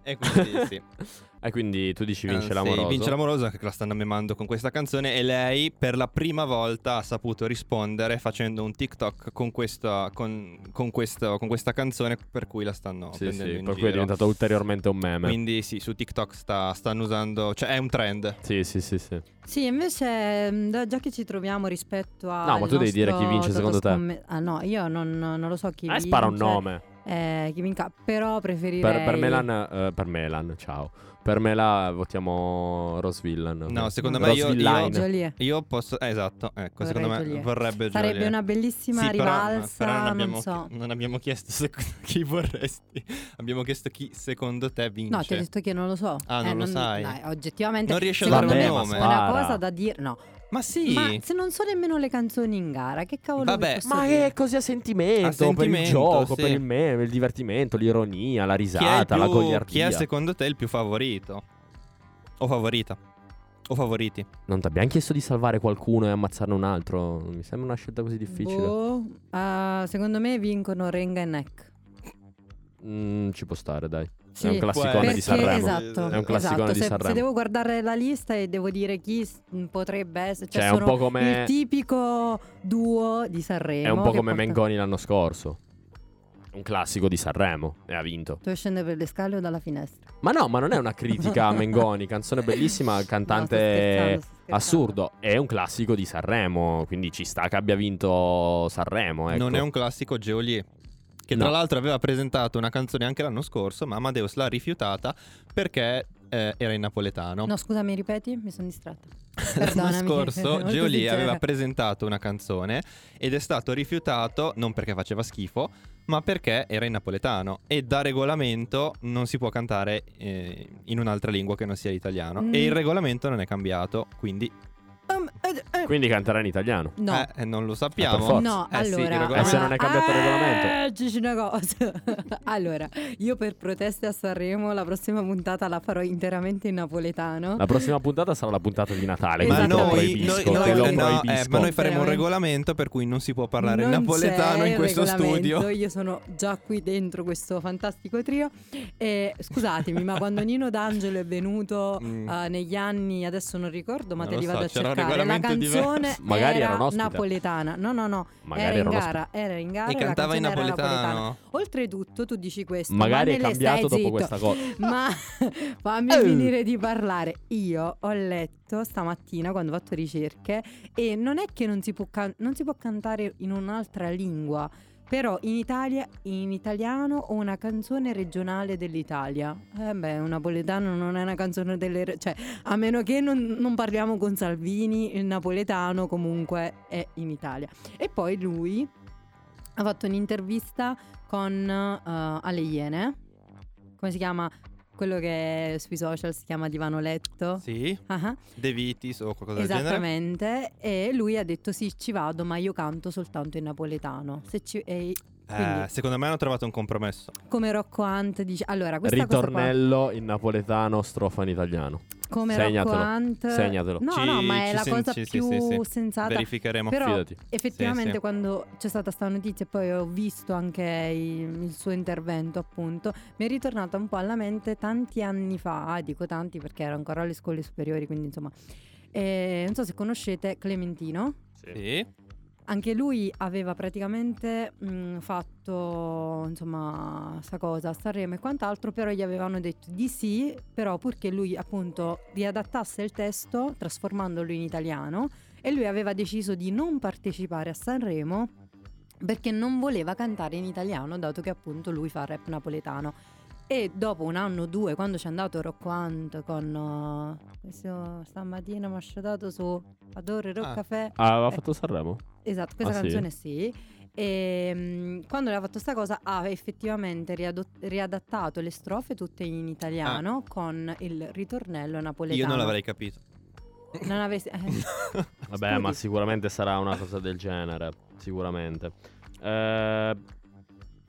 E quindi sì. E quindi tu dici vince Eh, sì, l'amoroso. vince l'amorosa che la stanno memando con questa canzone e lei per la prima volta ha saputo rispondere facendo un TikTok con questa, con, con questo- con questa canzone per cui la stanno Sì, prendendo sì, in per cui è giro. diventato ulteriormente un meme. Quindi sì, su TikTok sta- stanno usando, cioè è un trend. Sì, sì, sì, sì. Sì, invece, da- già che ci troviamo rispetto a. No, ma tu devi dire chi vince secondo te. Ah, no, io non, non lo so chi Eh, vince. spara un nome. Eh, chi vinca, però preferirei. Per, per Melan, eh, per Melan, ciao. Per Mela votiamo Rose Villan. No, secondo me io, io, io posso... eh, esatto, ecco, Vorrei secondo me Jolie. vorrebbe Sarebbe una bellissima Sì, però- rivalsa, però non, non abbiamo, so. non abbiamo chiesto secondo chi vorresti. abbiamo chiesto chi secondo te vince. No, ti ho detto che non lo so. Ah, Eh, non lo sai? dai, oggettivamente. Non riesci a dare me un è nome? una Spara. cosa da dire. No. Ma sì. Ma se non so nemmeno le canzoni in gara, che cavolo Vabbè, Ma dire? è così a sentimento, A per il sentimento, gioco, sì. per il meme, il divertimento, l'ironia, la risata, la più- goliardia. chi è secondo te il più favorito? O favorita? O favoriti? Non ti abbiamo chiesto di salvare qualcuno e ammazzarne un altro? Mi sembra una scelta così difficile. Boh, ah, secondo me vincono Renga e Neck. Mm, ci può stare, dai. Sì, è un classicone perché, di Sanremo. Esatto, È un classicone esatto. di Se, Sanremo. se devo guardare la lista e devo dire chi s- potrebbe essere, cioè Cioè, è un po' come- il tipico duo di Sanremo. È un po' come porta- Mengoni l'anno scorso. Un classico di Sanremo e ha vinto. Tu scende per le scale o dalla finestra? Ma no, ma non è una critica a Mengoni, canzone bellissima, cantante scherzando, sto scherzando. assurdo. È un classico di Sanremo, quindi ci sta che abbia vinto Sanremo. Ecco. Non è un classico Geolier. Che No. tra l'altro aveva presentato una canzone anche l'anno scorso, ma Amadeus l'ha rifiutata perché eh, era in napoletano. No, scusami, ripeti, mi sono distratta. L'anno scorso Molto Geoli sincera. aveva presentato una canzone ed è stato rifiutato non perché faceva schifo, ma perché era in napoletano e da regolamento non si può cantare eh, in un'altra lingua che non sia l'italiano Mm. e il regolamento non è cambiato, quindi Quindi canterà in italiano. No. eh, eh, non lo sappiamo. Eh. No, Eh sì, allora. regolamento- E se non è cambiato il regolamento? Eh, dici una cosa. allora, io per proteste a Sanremo la prossima puntata la farò interamente in napoletano. La prossima puntata sarà la puntata di Natale. Ma noi, proibisco, noi- noi- no, eh, ma noi faremo un regolamento per cui non si può parlare in Non napoletano in questo regolamento, studio. Io sono già qui dentro questo fantastico trio. E scusatemi, ma quando Nino D'Angelo è venuto Mm. eh, negli anni, adesso non ricordo, ma Non te li so, vado a c'era cercare. La canzone. Magari era napoletana. No, no, no. Magari era, in gara, era in gara. E cantava in napoletano. Oltretutto, tu dici questo. Magari ma è cambiato dopo zitto. questa cosa. Ma fammi Eh. finire di parlare. Io ho letto stamattina quando ho fatto ricerche e non è che non si può, can- non si può cantare in un'altra lingua. Però in Italia, in italiano o una canzone regionale dell'Italia. Eh beh, un napoletano non è una canzone delle... cioè, a meno che non, non parliamo con Salvini, il napoletano comunque è in Italia. E poi lui ha fatto un'intervista con eh, alle Iene. Come si chiama? Quello che sui social si chiama Divano Letto. Sì, ah. De Vitis o qualcosa del genere. Esattamente, e lui ha detto sì, ci vado, ma io canto soltanto in napoletano. Se ci, e quindi, Eh, secondo me hanno trovato un compromesso. come Rocco Hunt dice, allora questa cosa qua, Ritornello in napoletano, strofa in italiano. come Segnatelo. Rocco Hunt, Segnatelo. no, Ci- no, ma è ci la sen- cosa sì, più sì, sì. sensata. Verificheremo. Però Fidati. effettivamente Sì, sì. quando c'è stata sta notizia e poi ho visto anche il, il suo intervento appunto, mi è ritornata un po' alla mente tanti anni fa, dico tanti perché ero ancora alle scuole superiori, quindi insomma, eh, non so se conoscete Clementino. Sì. Anche lui aveva praticamente mh, fatto insomma sta cosa a Sanremo e quant'altro, però gli avevano detto di sì, però purché lui appunto riadattasse il testo trasformandolo in italiano e lui aveva deciso di non partecipare a Sanremo perché non voleva cantare in italiano, dato che appunto lui fa rap napoletano. E dopo un anno o due, quando c'è andato Rocco Hunt con uh, questo stamattina mi ha sciatato su Adoro il Ah. caffè. Ah, aveva Eh, fatto Sanremo? Esatto, questa Ah, sì? canzone sì. E mm, quando aveva fatto sta cosa ha effettivamente riado- riadattato le strofe tutte in italiano con il ritornello napoletano. Io non l'avrei capito. Non avessi... eh, Vabbè, Studi. ma sicuramente sarà una cosa del genere. Sicuramente. Eh,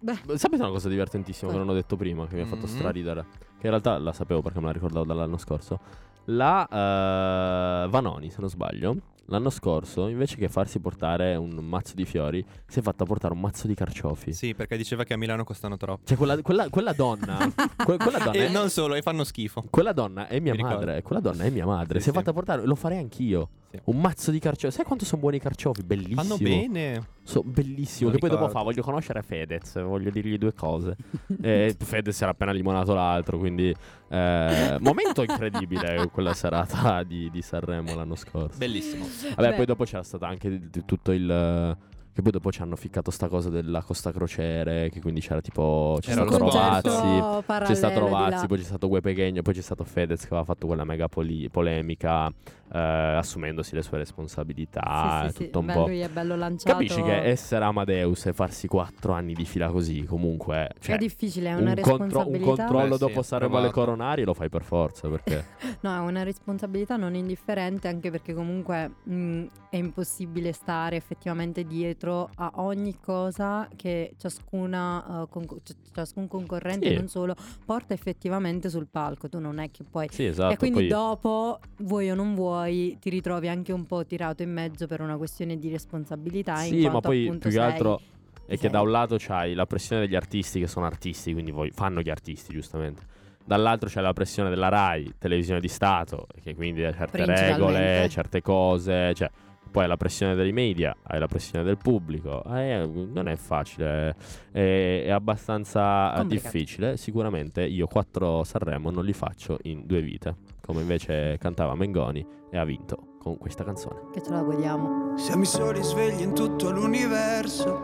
Beh. sapete una cosa divertentissima che Cosa? non ho detto prima, che mi ha fatto Mhm. straridere? Che in realtà la sapevo perché me la ricordavo dall'anno scorso. La eh, Vanoni, se non sbaglio, l'anno scorso, invece che farsi portare un mazzo di fiori, si è fatta portare un mazzo di carciofi. Sì, perché diceva che a Milano costano troppo. Cioè, quella, quella- quella donna. que- quella donna E è- non solo, e fanno schifo. Quella donna è mia Mi ricordo. madre. Quella donna è mia madre. Sì, si è sì. fatta portare, lo farei anch'io. Sì. Un mazzo di carciofi. Sai quanto sono buoni i carciofi? Bellissimo. Fanno bene. So, bellissimo. Non che poi dopo ricordo. fa, voglio conoscere Fedez, voglio dirgli due cose. e Fedez era appena limonato l'altro, quindi eh, momento incredibile quella serata di, di Sanremo l'anno scorso. Bellissimo. Vabbè, Beh. poi dopo c'era stata anche di- di tutto il che poi dopo ci hanno ficcato sta cosa della Costa Crociere, che quindi c'era tipo c'è stato lo sponsor. Rovazzi, c'è stato di Rovazzi, là. poi c'è stato Gue Pechegno, poi c'è stato Fedez che aveva fatto quella mega poli- polemica eh, assumendosi le sue responsabilità, Sì, sì, sì. tutto un Beh, po'. lui è bello lanciato. Capisci che essere Amadeus e farsi quattro anni di fila così, comunque cioè, è difficile, è una un, contro- un responsabilità. controllo Beh, sì, dopo Sanremo alle coronarie lo fai per forza perché No, è una responsabilità non indifferente anche perché comunque mh, è impossibile stare effettivamente dietro a ogni cosa che ciascuna, uh, ci- ciascun concorrente, Sì. non solo, porta effettivamente sul palco. Tu non è che poi... sì, esatto. e quindi poi- dopo, vuoi o non vuoi, ti ritrovi anche un po' tirato in mezzo per una questione di responsabilità. in Sì, ma poi più che sei- altro è che da un lato c'hai la pressione degli artisti che sono artisti, quindi voi fanno gli artisti, giustamente. Dall'altro c'è la pressione della RAI, televisione di Stato, che quindi ha certe regole, certe cose, cioè poi hai la pressione dei media, hai la pressione del pubblico, eh, non è facile, è, è abbastanza Complicato. difficile. Sicuramente io quattro Sanremo non li faccio in due vite, come invece cantava Mengoni e ha vinto con questa canzone. Che ce la godiamo. Siamo i soli svegli in tutto l'universo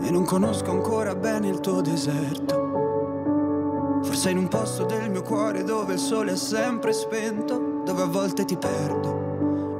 e non conosco ancora bene il tuo deserto. Forse in un posto del mio cuore dove il sole è sempre spento, dove a volte ti perdo,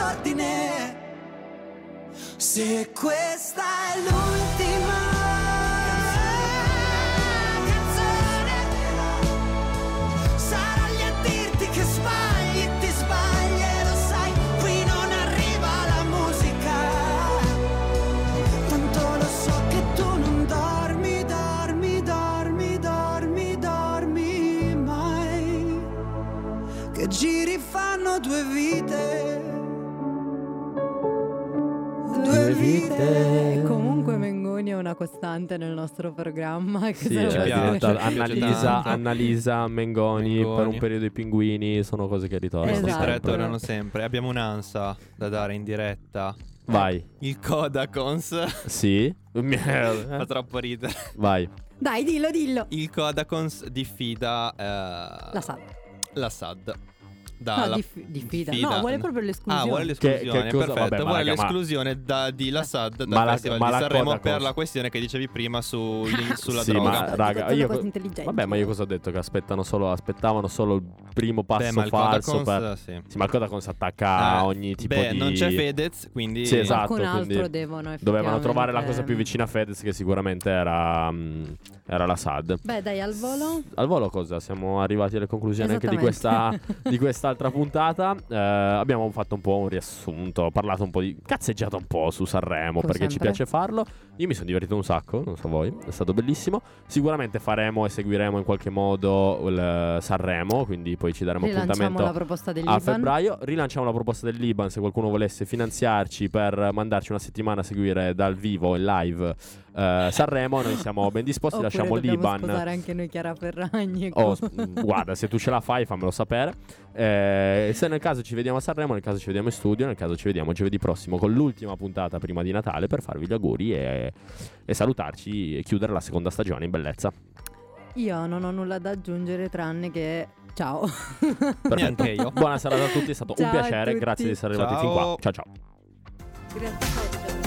disordine. Se questa è l'ultima canzone, sarò lì a dirti che sbagli, ti sbagli e lo sai, qui non arriva la musica. Tanto lo so che tu non dormi, dormi, dormi, dormi, dormi mai. Che giri fanno due vite. Due vite. Comunque Mengoni è una costante nel nostro programma. Che Sì, se lo è ci piace, Annalisa. Annalisa Mengoni, per Mengoni. un periodo i pinguini sono cose che ritornano. Esatto. Tre sempre. tornano sempre. Abbiamo un'ansa da dare in diretta. Vai. Il Codacons. Sì. Fa troppo ridere. Vai. Dai, dillo, dillo. Il Codacons diffida eh, La SAD. la SAD. No, Dalla- dif- diffida. No, vuole proprio l'esclusione. Ah, vuole Che- l'esclusione. che cosa- Perfetto. vabbè, ma vuole raga, ma- l'esclusione da, di La SAD dal Ma la- Festival ma di la Sanremo per la questione che dicevi prima su, sulla sì, droga. ma raga, io. Vabbè, ma io cosa ho detto? Che aspettano solo, aspettavano solo il primo passo Beh, ma il falso per... sì. Sì, ma il Codacons attacca a Eh, ogni tipo beh, di... non c'è Fedez, quindi Sì, esatto. Qualcun altro quindi devono Dovevano trovare la cosa più vicina a Fedez, che sicuramente era, mm, era la SAD. Beh, dai, al volo. Al volo cosa? Siamo arrivati alle conclusioni anche di questa, di quest'altra puntata. Eh, abbiamo fatto un po' un riassunto, parlato un po' di... cazzeggiato un po' su Sanremo, Come perché ci sempre. piace farlo. Io mi sono divertito un sacco, non so voi, è stato bellissimo. Sicuramente faremo e seguiremo in qualche modo il Sanremo, quindi poi ci daremo appuntamento la proposta del a Liban. febbraio. Rilanciamo la proposta del Liban se qualcuno volesse finanziarci per mandarci una settimana a seguire dal vivo in live eh, Sanremo. Noi siamo ben disposti, Oppure lasciamo dobbiamo Liban. sposare anche noi Chiara Ferragni. Oh, mm, guarda, se tu ce la fai, fammelo sapere. Eh, se nel caso ci vediamo a Sanremo, nel caso ci vediamo in studio, nel caso ci vediamo giovedì prossimo con l'ultima puntata prima di Natale per farvi gli auguri e, e salutarci e chiudere la seconda stagione in bellezza. Io non ho nulla da aggiungere tranne che ciao. Perfetto. Neanche io. Buona serata a tutti, è stato Ciao un piacere, grazie di essere arrivati fin qua. Ciao. Ciao ciao. Grazie.